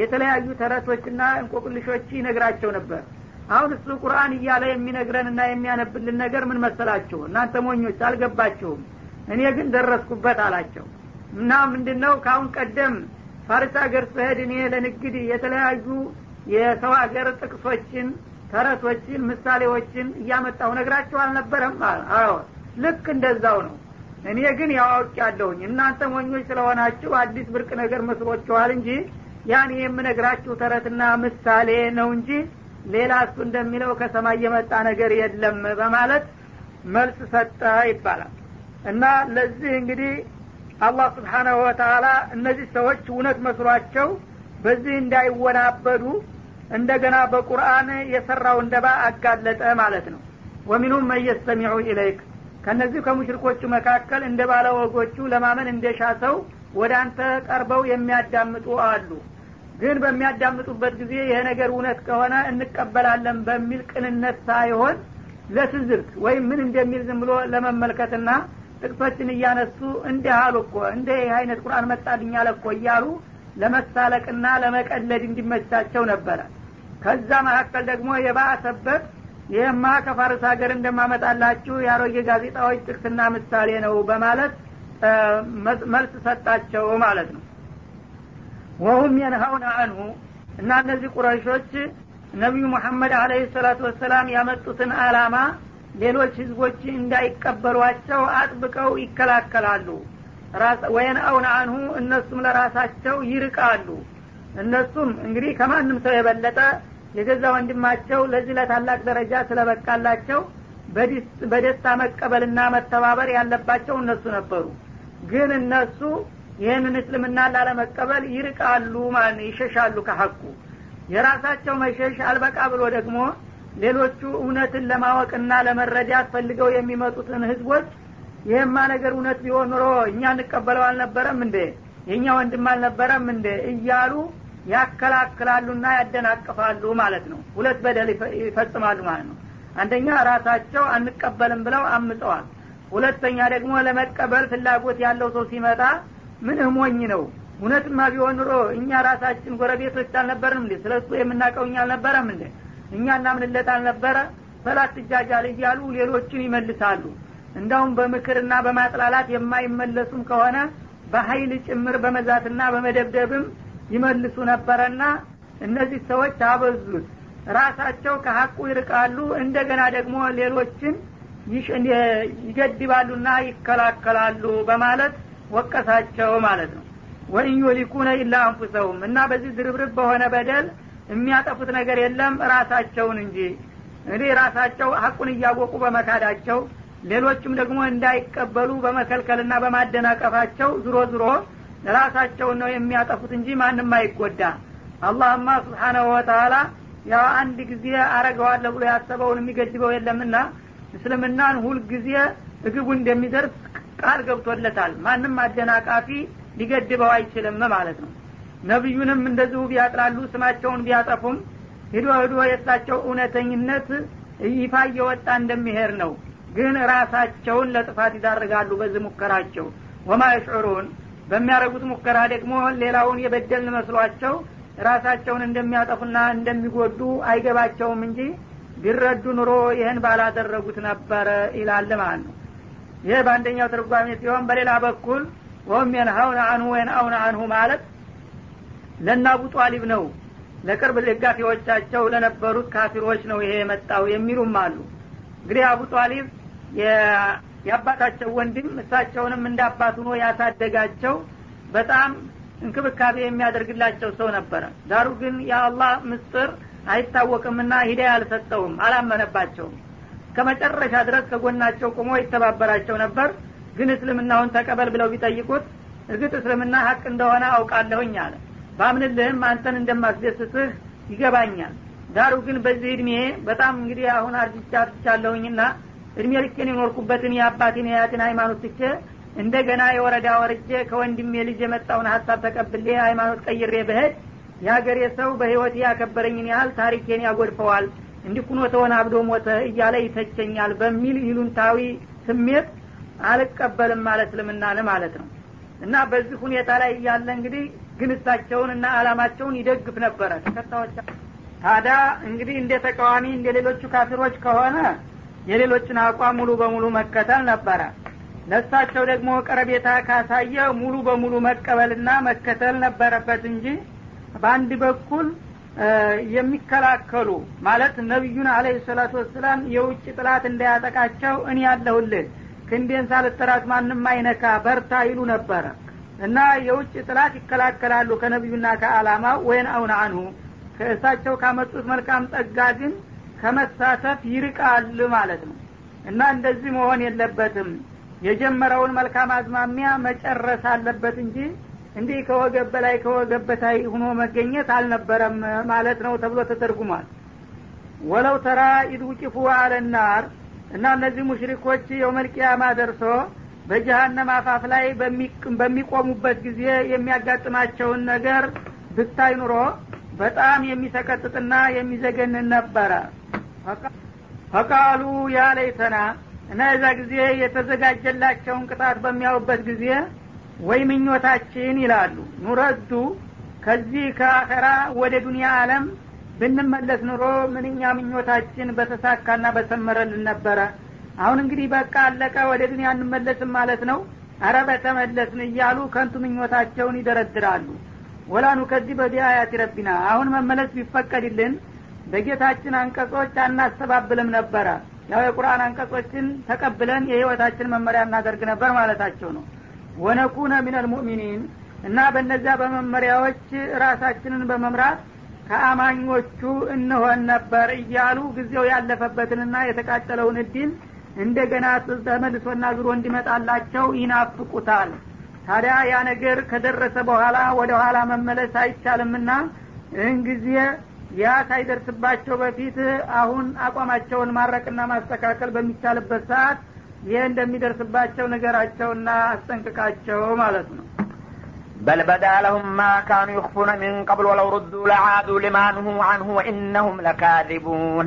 የተለያዩ ተረቶችና እንቆቅልሾች ይነግራቸው ነበር። አሁን እሱ ቁርአን እያለ የሚነግረንና የሚያነብልን ነገር ምን መሰላችሁ? እናንተ ሞኞች አልገባችሁም። እኔ ግን ደረስኩበት አላቸው። እና ምንድን ነው ከአሁን ቀደም ፋርስ ሀገር ስሄድ እኔ ለንግድ የተለያዩ የሰው ሀገር ጥቅሶችን ተረቶችን ምሳሌዎችን እያመጣሁ ነግራቸው አልነበረም? አዎ። ልክ እንደዛው ነው። እኔ ግን ያዋውቅ ያለሁኝ እናንተ ሞኞች ስለሆናችሁ አዲስ ብርቅ ነገር መስሎችኋል እንጂ ያን የምነግራችሁ ተረትና ምሳሌ ነው እንጂ ሌላ እሱ እንደሚለው ከሰማይ የመጣ ነገር የለም በማለት መልስ ሰጠ ይባላል። እና ለዚህ እንግዲህ አላህ ስብሓናሁ ወተላ እነዚህ ሰዎች እውነት መስሏቸው በዚህ እንዳይወናበዱ እንደገና በቁርአን የሰራው እንደባ አጋለጠ ማለት ነው። ወሚኑም መየስተሚዑ ኢለይክ ከነዚህ ከሙሽሪኮቹ መካከል እንደ ባለ ወጎቹ ለማመን እንደሻ ሰው ወደ አንተ ቀርበው የሚያዳምጡ አሉ። ግን በሚያዳምጡበት ጊዜ ይሄ ነገር እውነት ከሆነ እንቀበላለን በሚል ቅንነት ሳይሆን ለትዝብት ወይም ምን እንደሚል ዝም ብሎ ለመመልከትና ጥቅሶችን እያነሱ እንዲህ አሉ እኮ እንደ ይህ አይነት ቁርአን መጣልኝ አለ እኮ እያሉ ለመሳለቅና ለመቀለድ እንዲመቻቸው ነበረ። ከዛ መካከል ደግሞ የባሰበት ይህማ ከፋርስ ሀገር እንደማመጣላችሁ የአሮጌ ጋዜጣዎች ጥቅስና ምሳሌ ነው በማለት መልስ ሰጣቸው ማለት ነው። ወሁም የንሀውን አንሁ እና እነዚህ ቁረሾች ነቢዩ ሙሐመድ አለህ ሰላቱ ወሰላም ያመጡትን አላማ ሌሎች ህዝቦች እንዳይቀበሏቸው አጥብቀው ይከላከላሉ። ወየንአውን አንሁ እነሱም ለራሳቸው ይርቃሉ። እነሱም እንግዲህ ከማንም ሰው የበለጠ የገዛ ወንድማቸው ለዚህ ለታላቅ ደረጃ ስለበቃላቸው በደስታ መቀበልና መተባበር ያለባቸው እነሱ ነበሩ። ግን እነሱ ይህንን እስልምና ላለመቀበል ይርቃሉ ማለት ይሸሻሉ ከሀቁ የራሳቸው መሸሽ አልበቃ ብሎ ደግሞ ሌሎቹ እውነትን ለማወቅና ለመረዳት ፈልገው የሚመጡትን ህዝቦች ይህማ ነገር እውነት ቢሆን ኑሮ እኛ እንቀበለው አልነበረም እንዴ? የእኛ ወንድም አልነበረም እንዴ? እያሉ ያከላክላሉና ያደናቅፋሉ ማለት ነው። ሁለት በደል ይፈጽማሉ ማለት ነው። አንደኛ ራሳቸው አንቀበልም ብለው አምፀዋል። ሁለተኛ ደግሞ ለመቀበል ፍላጎት ያለው ሰው ሲመጣ ምን ሞኝ ነው? እውነትማ ቢሆን ኑሮ እኛ ራሳችን ጎረቤቶች አልነበርም እንዴ? ስለ እሱ የምናውቀው እኛ አልነበረም እንዴ እኛ እናምንለት አልነበረ? ሰላት ትጃጃል እያሉ ሌሎችን ይመልሳሉ። እንዳውም በምክርና በማጥላላት የማይመለሱም ከሆነ በሀይል ጭምር በመዛትና በመደብደብም ይመልሱ ነበረና እነዚህ ሰዎች አበዙት። ራሳቸው ከሀቁ ይርቃሉ እንደገና ደግሞ ሌሎችን ይገድባሉና ይከላከላሉ በማለት ወቀሳቸው ማለት ነው። ወኢን ዩሊኩነ ኢላ አንፉሰሁም እና በዚህ ድርብርብ በሆነ በደል የሚያጠፉት ነገር የለም ራሳቸውን እንጂ። እንግዲህ ራሳቸው ሀቁን እያወቁ በመካዳቸው ሌሎችም ደግሞ እንዳይቀበሉ በመከልከልና በማደናቀፋቸው ዝሮ ዝሮ ራሳቸውን ነው የሚያጠፉት እንጂ ማንም አይጎዳ። አላህማ ስብሓናሁ ወተላ ያው አንድ ጊዜ አረገዋለሁ ብሎ ያሰበውን የሚገድበው የለምና እስልምናን ሁልጊዜ እግቡ እንደሚደርስ ቃል ገብቶለታል። ማንም አደናቃፊ ሊገድበው አይችልም ማለት ነው ነቢዩንም እንደዚሁ ቢያጥላሉ ስማቸውን ቢያጠፉም ሂዶ ሂዶ የእሳቸው እውነተኝነት ይፋ እየወጣ እንደሚሄድ ነው። ግን ራሳቸውን ለጥፋት ይዳርጋሉ በዚህ ሙከራቸው። ወማ የሽዑሩን በሚያደረጉት ሙከራ ደግሞ ሌላውን የበደልን መስሏቸው ራሳቸውን እንደሚያጠፉና እንደሚጎዱ አይገባቸውም እንጂ ቢረዱ ኑሮ ይህን ባላደረጉት ነበረ ይላል ማለት ነው። ይህ በአንደኛው ትርጓሜ ሲሆን በሌላ በኩል ወም የንሀውን አንሁ ወየንአውን አንሁ ማለት ለእነ አቡ ጧሊብ ነው። ለቅርብ ደጋፊዎቻቸው ለነበሩት ካፊሮች ነው ይሄ የመጣው የሚሉም አሉ። እንግዲህ አቡ ጧሊብ የአባታቸው ወንድም እሳቸውንም እንደ አባት ሆኖ ያሳደጋቸው በጣም እንክብካቤ የሚያደርግላቸው ሰው ነበረ። ዳሩ ግን የአላህ ምስጥር አይታወቅምና ሂዳያ አልሰጠውም አላመነባቸውም። ከመጨረሻ ድረስ ከጎናቸው ቆሞ ይተባበራቸው ነበር። ግን እስልምናውን ተቀበል ብለው ቢጠይቁት እርግጥ እስልምና ሀቅ እንደሆነ አውቃለሁኝ አለ ባምንልህም አንተን እንደማስደስትህ ይገባኛል። ዳሩ ግን በዚህ እድሜ በጣም እንግዲህ አሁን አርጅቻ አርጅቻለሁኝና እድሜ ልኬን የኖርኩበትን የአባቴን የያትን ሃይማኖት ትቼ እንደገና የወረዳ ወርጄ ከወንድሜ ልጅ የመጣውን ሀሳብ ተቀብሌ ሃይማኖት ቀይሬ በሄድ የሀገሬ ሰው በህይወት ያከበረኝን ያህል ታሪኬን ያጎድፈዋል። እንዲኩኖ ተሆነ አብዶ ሞተ እያለ ይተቸኛል በሚል ይሉንታዊ ስሜት አልቀበልም ማለት እስልምናን ማለት ነው። እና በዚህ ሁኔታ ላይ እያለ እንግዲህ ግን እሳቸውን እና አላማቸውን ይደግፍ ነበረ። ተከታዮች ታዲያ እንግዲህ እንደ ተቃዋሚ እንደ ሌሎቹ ካፊሮች ከሆነ የሌሎችን አቋም ሙሉ በሙሉ መከተል ነበረ። ለሳቸው ደግሞ ቀረቤታ ካሳየ ሙሉ በሙሉ መቀበልና መከተል ነበረበት እንጂ በአንድ በኩል የሚከላከሉ ማለት ነቢዩን አለ ሰላቱ ወሰላም የውጭ ጥላት እንዳያጠቃቸው እኔ ያለሁልህ ክንዴን ሳልጠራት ማንም አይነካ በርታ ይሉ ነበረ እና የውጭ ጥላት ይከላከላሉ ከነቢዩና ከአላማው ወይን አውን አንሁ። ከእሳቸው ካመጡት መልካም ጸጋ ግን ከመሳተፍ ይርቃል ማለት ነው። እና እንደዚህ መሆን የለበትም። የጀመረውን መልካም አዝማሚያ መጨረስ አለበት እንጂ እንዲህ ከወገብ በላይ ከወገብ በታይ ሁኖ መገኘት አልነበረም ማለት ነው ተብሎ ተተርጉሟል። ወለው ተራ ኢድ ውቂፉ አለናር እና እነዚህ ሙሽሪኮች የውመልቅያማ ደርሶ በጀሃነም አፋፍ ላይ በሚቆሙበት ጊዜ የሚያጋጥማቸውን ነገር ብታይ ኑሮ በጣም የሚሰቀጥጥና የሚዘገንን ነበረ። ፈቃሉ ያ ለይተና እና የዛ ጊዜ የተዘጋጀላቸውን ቅጣት በሚያዩበት ጊዜ ወይ ምኞታችን ይላሉ። ኑረዱ ከዚህ ከአኸራ ወደ ዱንያ አለም ብንመለስ ኑሮ ምንኛ ምኞታችን በተሳካና በሰመረልን ነበረ አሁን እንግዲህ በቃ አለቀ ወደ ዱንያ እንመለስም ማለት ነው። አረ በተመለስን እያሉ ከንቱ ምኞታቸውን ይደረድራሉ። ወላኑ ከዚህ በቢአያት ረቢና አሁን መመለስ ቢፈቀድልን በጌታችን አንቀጾች አናስተባብልም ነበረ። ያው የቁርአን አንቀጾችን ተቀብለን የህይወታችን መመሪያ እናደርግ ነበር ማለታቸው ነው። ወነኩነ ሚነል ሙእሚኒን እና በእነዚያ በመመሪያዎች ራሳችንን በመምራት ከአማኞቹ እንሆን ነበር እያሉ ጊዜው ያለፈበትንና የተቃጠለውን እድል እንደገና ተመልሶና ዙሮ እንዲመጣላቸው ይናፍቁታል ታዲያ ያ ነገር ከደረሰ በኋላ ወደ ኋላ መመለስ አይቻልምና ይህን ጊዜ ያ ሳይደርስባቸው በፊት አሁን አቋማቸውን ማረቅና ማስተካከል በሚቻልበት ሰዓት ይህ እንደሚደርስባቸው ነገራቸውና አስጠንቅቃቸው ማለት ነው بل بدا لهم ما كانوا يخفون من قبل ولو ردوا لعادوا لما نهوا عنه وإنهم لكاذبون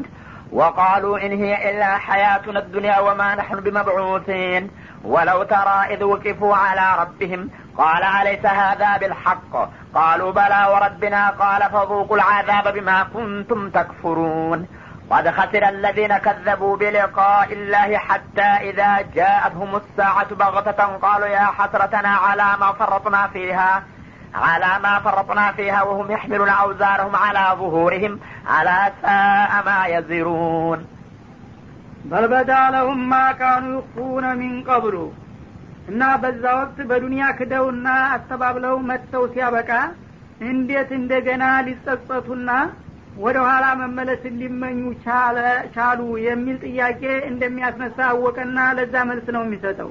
وقالوا إن هي إلا حياتنا الدنيا وما نحن بمبعوثين. ولو ترى إذ وقفوا على ربهم قال أليس هذا بالحق؟ قالوا بلى وربنا قال فذوقوا العذاب بما كنتم تكفرون. قد خسر الذين كذبوا بلقاء الله حتى إذا جاءتهم الساعة بغتة قالوا يا حسرتنا على ما فرطنا فيها. على ما فرطنا فيها وهم يحملون أوزارهم على ظهورهم على ساء ما يزرون بل بدا لهم ما كانوا يخفون من قبل እና በዛ ወቅት በዱንያ ክደውና አስተባብለው መጥተው ሲያበቃ እንዴት እንደገና ሊጸጸቱና ወደ ኋላ መመለስን ሊመኙ ቻሉ የሚል ጥያቄ እንደሚያስነሳ አወቀና ለዛ መልስ ነው የሚሰጠው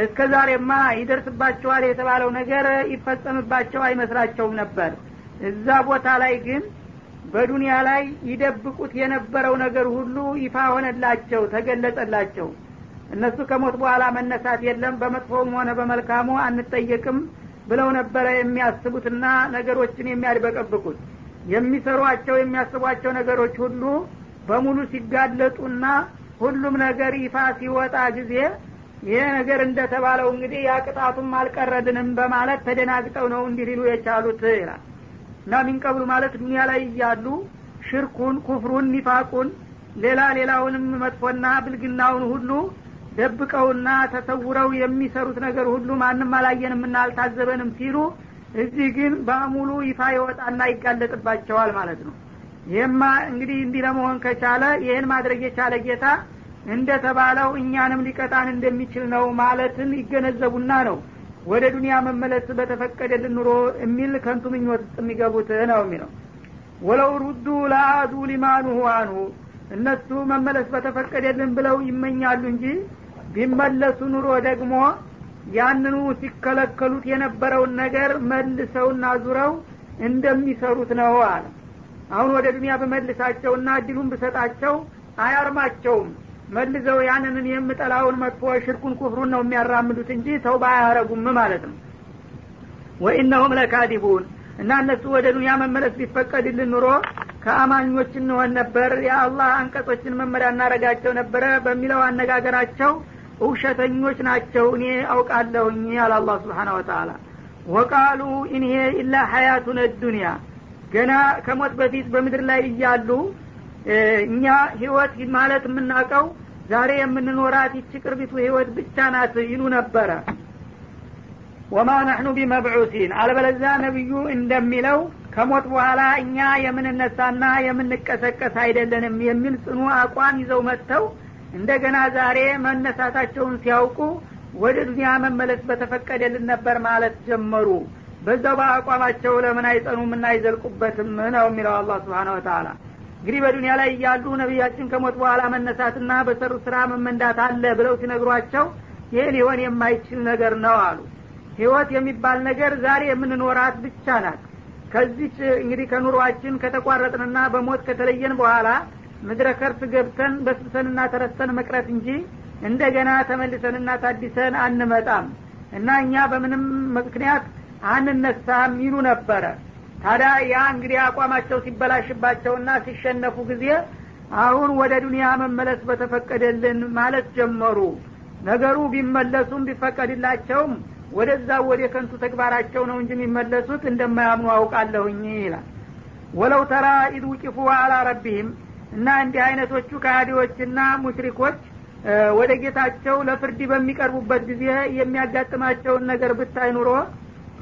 እስከ ዛሬማ ይደርስባቸዋል የተባለው ነገር ይፈጸምባቸው አይመስላቸውም ነበር። እዛ ቦታ ላይ ግን በዱንያ ላይ ይደብቁት የነበረው ነገር ሁሉ ይፋ ሆነላቸው ተገለጸላቸው። እነሱ ከሞት በኋላ መነሳት የለም በመጥፎም ሆነ በመልካሙ አንጠየቅም ብለው ነበረ የሚያስቡትና ነገሮችን የሚያድበቀብቁት። የሚሰሯቸው የሚያስቧቸው ነገሮች ሁሉ በሙሉ ሲጋለጡና ሁሉም ነገር ይፋ ሲወጣ ጊዜ ይሄ ነገር እንደተባለው እንግዲህ ያ ቅጣቱም አልቀረልንም በማለት ተደናግጠው ነው እንዲህ ሊሉ የቻሉት ይላል። እና ሚንቀብሉ ማለት ዱኒያ ላይ እያሉ ሽርኩን ኩፍሩን ኒፋቁን ሌላ ሌላውንም መጥፎና ብልግናውን ሁሉ ደብቀውና ተሰውረው የሚሰሩት ነገር ሁሉ ማንም አላየንምና አልታዘበንም ሲሉ እዚህ ግን በሙሉ ይፋ ይወጣና ይጋለጥባቸዋል ማለት ነው። ይህማ እንግዲህ እንዲህ ለመሆን ከቻለ ይህን ማድረግ የቻለ ጌታ እንደተባለው እኛንም ሊቀጣን እንደሚችል ነው ማለትን ይገነዘቡና ነው። ወደ ዱንያ መመለስ በተፈቀደልን ኑሮ የሚል ከንቱ ምኞት ውስጥ የሚገቡት ነው የሚለው። ወለው ሩዱ ለአዱ ሊማኑሁ አንሁ እነሱ መመለስ በተፈቀደልን ብለው ይመኛሉ እንጂ ቢመለሱ ኑሮ ደግሞ ያንኑ ሲከለከሉት የነበረውን ነገር መልሰውና ዙረው እንደሚሰሩት ነው አለ። አሁን ወደ ዱኒያ በመልሳቸውና እድሉን ብሰጣቸው አያርማቸውም መልሰው ያንንን የምጠላውን መጥፎ ሽርኩን ኩፍሩን ነው የሚያራምዱት እንጂ ተውባ አያረጉም ማለት ነው። ወኢነሁም ለካዲቡን እና እነሱ ወደ ዱኒያ መመለስ ቢፈቀድልን ኑሮ ከአማኞች እንሆን ነበር የአላህ አንቀጾችን መመሪያ እናረጋቸው ነበረ በሚለው አነጋገራቸው ውሸተኞች ናቸው እኔ አውቃለሁኝ አለ አላ ስብሓን ወተላ ወቃሉ ኢንሄ ኢላ ሀያቱን ዱኒያ ገና ከሞት በፊት በምድር ላይ እያሉ እኛ ህይወት ማለት የምናውቀው ዛሬ የምንኖራት ይቺ ቅርቢቱ ህይወት ብቻ ናት ይሉ ነበረ። ወማ ነሕኑ ቢመብዑሲን። አለበለዚያ ነቢዩ እንደሚለው ከሞት በኋላ እኛ የምንነሳና የምንቀሰቀስ አይደለንም የሚል ጽኑ አቋም ይዘው መጥተው እንደገና ዛሬ መነሳታቸውን ሲያውቁ ወደ ዱኒያ መመለስ በተፈቀደልን ነበር ማለት ጀመሩ። በዛው በአቋማቸው ለምን አይጸኑም እና አይዘልቁበትም ነው የሚለው አላህ ስብሓን ወተላ እንግዲህ በዱኒያ ላይ እያሉ ነቢያችን ከሞት በኋላ መነሳትና በሰሩ ስራ መመንዳት አለ ብለው ሲነግሯቸው ይህ ሊሆን የማይችል ነገር ነው አሉ። ህይወት የሚባል ነገር ዛሬ የምንኖራት ብቻ ናት። ከዚች እንግዲህ ከኑሯችን ከተቋረጥንና በሞት ከተለየን በኋላ ምድረ ከርስ ገብተን በስብሰንና ተረስተን መቅረት እንጂ እንደገና ተመልሰንና ታዲሰን አንመጣም። እና እኛ በምንም ምክንያት አንነሳም ይሉ ነበረ ታዲያ ያ እንግዲህ አቋማቸው ሲበላሽባቸውና ሲሸነፉ ጊዜ አሁን ወደ ዱንያ መመለስ በተፈቀደልን ማለት ጀመሩ። ነገሩ ቢመለሱም ቢፈቀድላቸውም ወደዛ ወደ ከንቱ ተግባራቸው ነው እንጂ የሚመለሱት እንደማያምኑ አውቃለሁኝ ይላል። ወለው ተራ ኢድ ውቂፉ አላ ረቢህም እና እንዲህ አይነቶቹ ከሃዲዎችና ሙሽሪኮች ወደ ጌታቸው ለፍርድ በሚቀርቡበት ጊዜ የሚያጋጥማቸውን ነገር ብታይ ኑሮ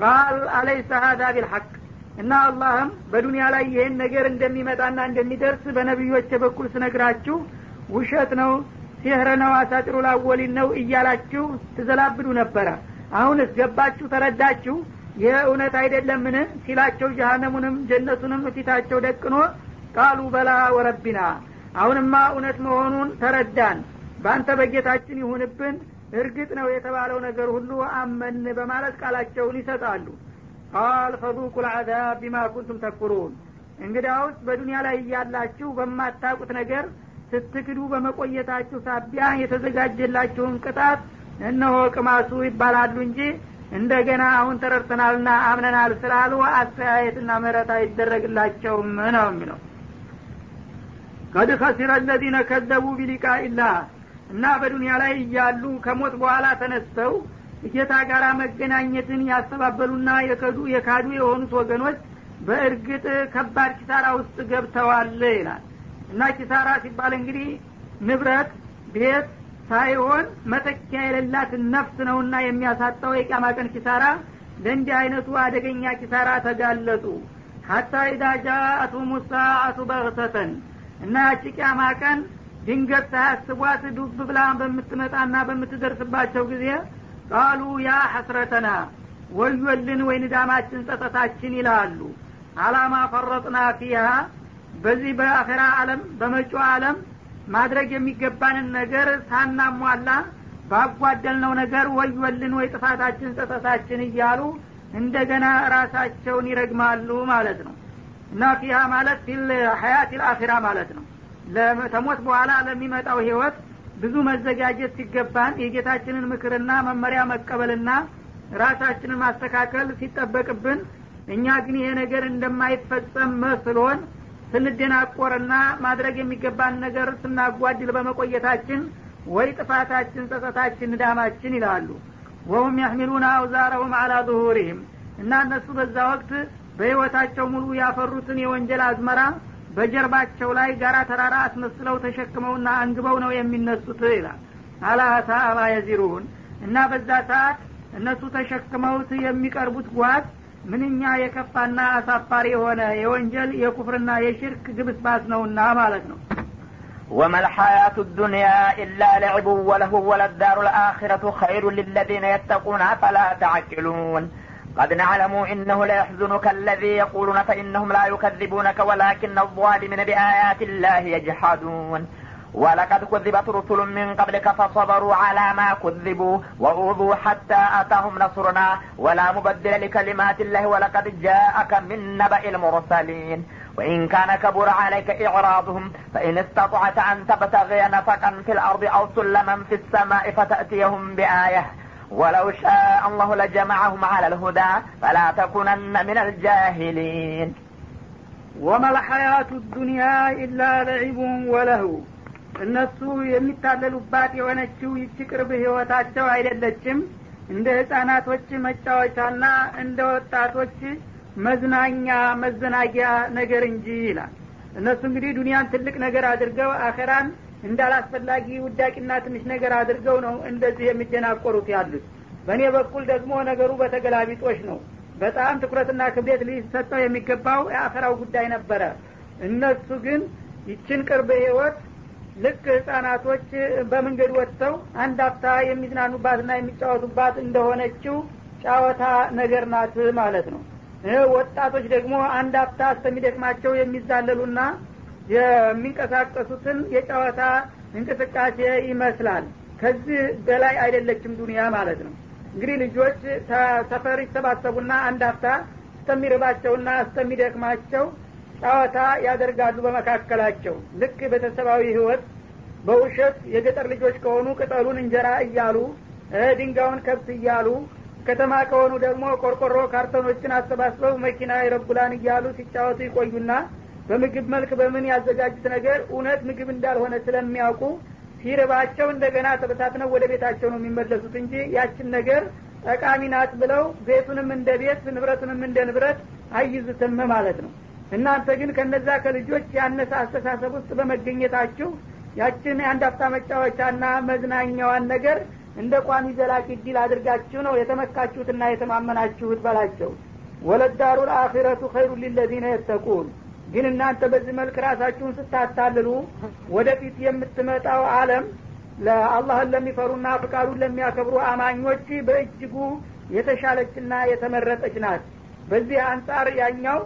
ቃል አለይሰ ሀዛ ቢልሐቅ እና አላህም በዱንያ ላይ ይህን ነገር እንደሚመጣና እንደሚደርስ በነቢዮች በኩል ስነግራችሁ ውሸት ነው ሲህር ነው አሳጥሩ ላወሊን ነው እያላችሁ ትዘላብዱ ነበረ። አሁንስ ገባችሁ ተረዳችሁ ይህ እውነት አይደለምን ሲላቸው ጀሀነሙንም ጀነቱንም ፊታቸው ደቅኖ ቃሉ በላ ወረቢና። አሁንማ እውነት መሆኑን ተረዳን። በአንተ በጌታችን ይሁንብን። እርግጥ ነው የተባለው ነገር ሁሉ አመን በማለት ቃላቸውን ይሰጣሉ ቃል ፈዙቁ ልአዛብ ቢማ ኩንቱም ተክፍሩን እንግዲያውስ በዱንያ ላይ እያላችሁ በማታቁት ነገር ስትክዱ በመቆየታችሁ ሳቢያ የተዘጋጀላችሁን ቅጣት እነሆ ቅማሱ ይባላሉ እንጂ እንደገና አሁን ተረድተናልና አምነናል ስላሉ አስተያየትና ምህረት አይደረግላቸውም ነው የሚለው። ቀድ ከሲረ ለዚነ ከዘቡ ቢሊቃ ኢላህ እና በዱንያ ላይ እያሉ ከሞት በኋላ ተነስተው ጌታ ጋር መገናኘትን ያስተባበሉና የከዱ የካዱ የሆኑት ወገኖች በእርግጥ ከባድ ኪሳራ ውስጥ ገብተዋል ይላል። እና ኪሳራ ሲባል እንግዲህ ንብረት ቤት ሳይሆን መተኪያ የሌላት ነፍስ ነውና የሚያሳጣው የቅያማ ቀን ኪሳራ። ለእንዲህ አይነቱ አደገኛ ኪሳራ ተጋለጡ። ሀታ ኢዳ ጃአቱም ሳአቱ በግተተን። እና ያቺ ቅያማ ቀን ድንገት ሳያስቧት ዱብ ብላ በምትመጣና በምትደርስባቸው ጊዜ ቃሉ ያ ሐስረተና ወዮልን ወይ ንዳማችን ጸጸታችን ይላሉ። አላማ ፈረጥና ፊሃ በዚህ በአኼራ አለም በመጪው አለም ማድረግ የሚገባንን ነገር ሳናሟላ ባጓደልነው ነገር ወዮልን ወይ ጥፋታችን ጸጸታችን እያሉ እንደገና ራሳቸውን ይረግማሉ ማለት ነው። እና ፊሃ ማለት ፊል ሀያት ማለት ነው። ከሞት በኋላ ለሚመጣው ህይወት ብዙ መዘጋጀት ሲገባን የጌታችንን ምክርና መመሪያ መቀበልና ራሳችንን ማስተካከል ሲጠበቅብን እኛ ግን ይሄ ነገር እንደማይፈጸም መስሎን ስንደናቆርና ማድረግ የሚገባን ነገር ስናጓድል በመቆየታችን ወይ ጥፋታችን ጸጸታችን ንዳማችን ይላሉ። ወሁም ያሕሚሉና አውዛረሁም አላ ዙሁሪህም። እና እነሱ በዛ ወቅት በህይወታቸው ሙሉ ያፈሩትን የወንጀል አዝመራ በጀርባቸው ላይ ጋራ ተራራ አስመስለው ተሸክመውና አንግበው ነው የሚነሱት ይላል አላታ ማ የዚሩን እና በዛ ሰዓት እነሱ ተሸክመውት የሚቀርቡት ጓዝ ምንኛ የከፋና አሳፋሪ የሆነ የወንጀል የኩፍርና የሽርክ ግብስባስ ነውና ማለት ነው وما الحياة الدنيا إلا لعب وله وللدار الآخرة خير للذين يتقون فلا تعقلون قد نعلم إنه ليحزنك الذي يقولون فإنهم لا يكذبونك ولكن الظالمين بآيات الله يجحدون. ولقد كذبت رسل من قبلك فصبروا على ما كذبوا وأوذوا حتى أتاهم نصرنا. ولا مبدل لكلمات الله ولقد جاءك من نبأ المرسلين. وإن كان كبر عليك إعراضهم فإن استطعت أن تبتغي نفقا في الأرض أو سلما في السماء فتأتيهم بآية. ولو شاء الله لجمعهم على الهدى فلا تكونن من الجاهلين وما الحياة الدنيا إلا لعب وله እነሱ የሚታለሉባት የሆነችው ይቺ ቅርብ ህይወታቸው አይደለችም እንደ ህጻናቶች መጫወቻና እንደ ወጣቶች መዝናኛ መዘናጊያ ነገር እንጂ ይላል እነሱ እንግዲህ ዱንያን ትልቅ ነገር አድርገው አኸራን እንዳላስፈላጊ ውዳቂና ትንሽ ነገር አድርገው ነው እንደዚህ የሚደናቆሩት ያሉት። በእኔ በኩል ደግሞ ነገሩ በተገላቢጦሽ ነው። በጣም ትኩረትና ክብደት ሊሰጠው የሚገባው የአኸራው ጉዳይ ነበረ። እነሱ ግን ይችን ቅርብ ህይወት ልክ ህጻናቶች በመንገድ ወጥተው አንድ አፍታ የሚዝናኑባትና የሚጫወቱባት እንደሆነችው ጫወታ ነገር ናት ማለት ነው። ወጣቶች ደግሞ አንድ አፍታ እስከሚደክማቸው የሚዛለሉና የሚንቀሳቀሱትን የጨዋታ እንቅስቃሴ ይመስላል። ከዚህ በላይ አይደለችም ዱንያ ማለት ነው። እንግዲህ ልጆች ሰፈር ይሰባሰቡና አንድ አፍታ እስከሚርባቸውና እስከሚደክማቸው ጨዋታ ያደርጋሉ በመካከላቸው። ልክ ቤተሰባዊ ህይወት በውሸት የገጠር ልጆች ከሆኑ ቅጠሉን እንጀራ እያሉ ድንጋዩን ከብት እያሉ ከተማ ከሆኑ ደግሞ ቆርቆሮ ካርቶኖችን አሰባስበው መኪና ይረጉላን እያሉ ሲጫወቱ ይቆዩና በምግብ መልክ በምን ያዘጋጁት ነገር እውነት ምግብ እንዳልሆነ ስለሚያውቁ ሲርባቸው እንደገና ተበታትነው ወደ ቤታቸው ነው የሚመለሱት እንጂ ያችን ነገር ጠቃሚ ናት ብለው ቤቱንም እንደ ቤት ንብረቱንም እንደ ንብረት አይዙትም ማለት ነው። እናንተ ግን ከነዛ ከልጆች ያነሰ አስተሳሰብ ውስጥ በመገኘታችሁ ያችን የአንድ አፍታ መጫወቻና መዝናኛዋን ነገር እንደ ቋሚ ዘላቂ ዲል አድርጋችሁ ነው የተመካችሁትና የተማመናችሁት በላቸው። ወለዳሩ ልአኪረቱ ኸይሩ ሊለዚነ የተቁን ግን እናንተ በዚህ መልክ ራሳችሁን ስታታልሉ ወደፊት የምትመጣው አለም ለአላህን ለሚፈሩና ፍቃዱን ለሚያከብሩ አማኞች በእጅጉ የተሻለችና የተመረጠች ናት። በዚህ አንጻር ያኛው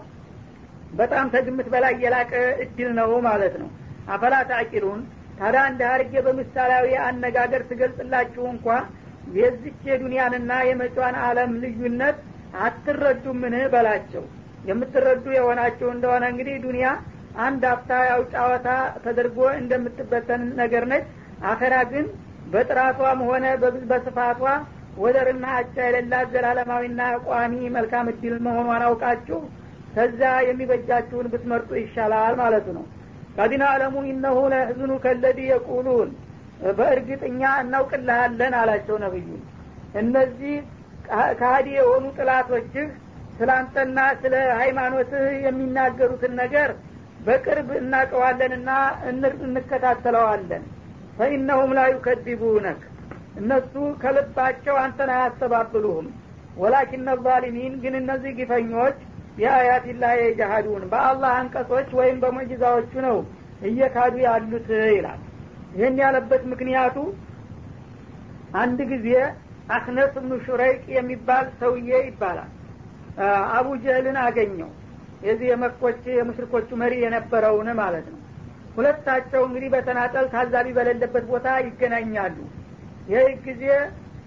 በጣም ተግምት በላይ የላቀ እድል ነው ማለት ነው። አፈላ ታቂሉን? ታዲያ እንደ አርጌ በምሳሌያዊ አነጋገር ትገልጽላችሁ እንኳ የዚች የዱንያንና የመጫዋን አለም ልዩነት አትረዱምን? በላቸው የምትረዱ የሆናችሁ እንደሆነ እንግዲህ ዱንያ አንድ አፍታ ያው ጫወታ ተደርጎ እንደምትበተን ነገር ነች። አኸራ ግን በጥራቷም ሆነ በስፋቷ ወደርና አቻ የሌላት ዘላለማዊና ቋሚ መልካም እድል መሆኗን አውቃችሁ ከዛ የሚበጃችሁን ብትመርጡ ይሻላል ማለቱ ነው። ቀዲና አለሙ ኢነሁ ለህዝኑ ከለዲ የቁሉን በእርግጥኛ እናውቅልሃለን አላቸው ነብዩ። እነዚህ ከሀዲ የሆኑ ጥላቶችህ ስላንተና ስለ ሃይማኖትህ የሚናገሩትን ነገር በቅርብ እናቀዋለንና እንከታተለዋለን። ፈኢነሁም ላ ዩከዲቡነክ እነሱ ከልባቸው አንተን አያስተባብሉህም። ወላኪነ ዛሊሚን ግን እነዚህ ግፈኞች የአያት ላ የጃሃዱን በአላህ አንቀጾች ወይም በሙዕጅዛዎቹ ነው እየካዱ ያሉት ይላል። ይህን ያለበት ምክንያቱ አንድ ጊዜ አክነስ ብኑ ሹረይቅ የሚባል ሰውዬ ይባላል አቡ ጀህልን አገኘው። የዚህ የመኮች የሙሽሪኮቹ መሪ የነበረውን ማለት ነው። ሁለታቸው እንግዲህ በተናጠል ታዛቢ በሌለበት ቦታ ይገናኛሉ። ይህ ጊዜ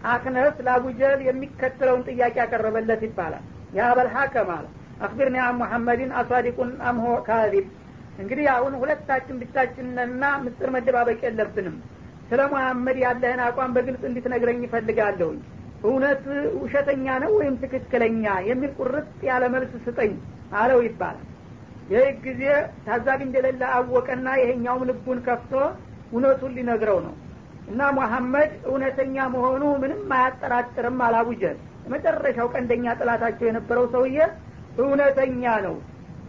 አክነስ ለአቡጀህል የሚከተለውን ጥያቄ ያቀረበለት ይባላል። يا أبا الحكم አለ። أخبرني عن محمد أصادق أم هو كاذب። እንግዲህ አሁን ሁለታችን ብቻችንና ምስጥር መደባበቅ የለብንም። ስለ ሙሐመድ ያለህን አቋም በግልጽ እንድትነግረኝ ይፈልጋለሁኝ እውነት ውሸተኛ ነው ወይም ትክክለኛ የሚል ቁርጥ ያለ መልስ ስጠኝ አለው ይባላል። ይህ ጊዜ ታዛቢ እንደሌለ አወቀና ይሄኛውም ልቡን ከፍቶ እውነቱን ሊነግረው ነው። እና ሙሐመድ እውነተኛ መሆኑ ምንም አያጠራጥርም አላቡጀል መጨረሻው ቀንደኛ ጥላታቸው የነበረው ሰውዬ እውነተኛ ነው።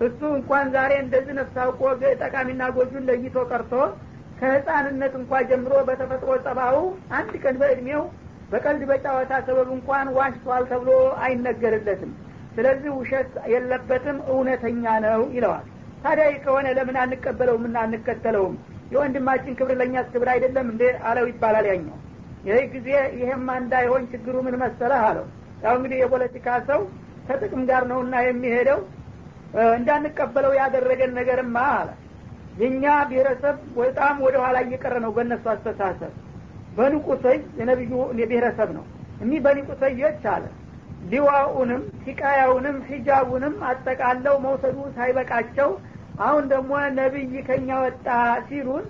እሱ እንኳን ዛሬ እንደዚህ ነፍስ አውቆ ጠቃሚና ጎጁን ለይቶ ቀርቶ ከህፃንነት እንኳ ጀምሮ በተፈጥሮ ጸባው አንድ ቀን በእድሜው በቀልድ በጨዋታ ሰበብ እንኳን ዋሽቷል ተብሎ አይነገርለትም። ስለዚህ ውሸት የለበትም እውነተኛ ነው ይለዋል። ታዲያ ከሆነ ለምን አንቀበለውም እና አንከተለውም? የወንድማችን ክብር ለእኛስ ክብር አይደለም እንዴ አለው ይባላል ያኛው። ይህ ጊዜ ይሄማ እንዳይሆን ችግሩ ምን መሰለህ አለው። ያው እንግዲህ የፖለቲካ ሰው ከጥቅም ጋር ነውና የሚሄደው እንዳንቀበለው ያደረገን ነገርማ አለ። የእኛ ብሔረሰብ በጣም ወደ ኋላ እየቀረ ነው በእነሱ አስተሳሰብ በንቁሰይ የነቢዩ ብሔረሰብ ነው። እኒህ በንቁሰዮች አለ። ሊዋኡንም ሂቃያውንም ሂጃቡንም አጠቃለው መውሰዱ ሳይበቃቸው አሁን ደግሞ ነቢይ ከኛ ወጣ ሲሉን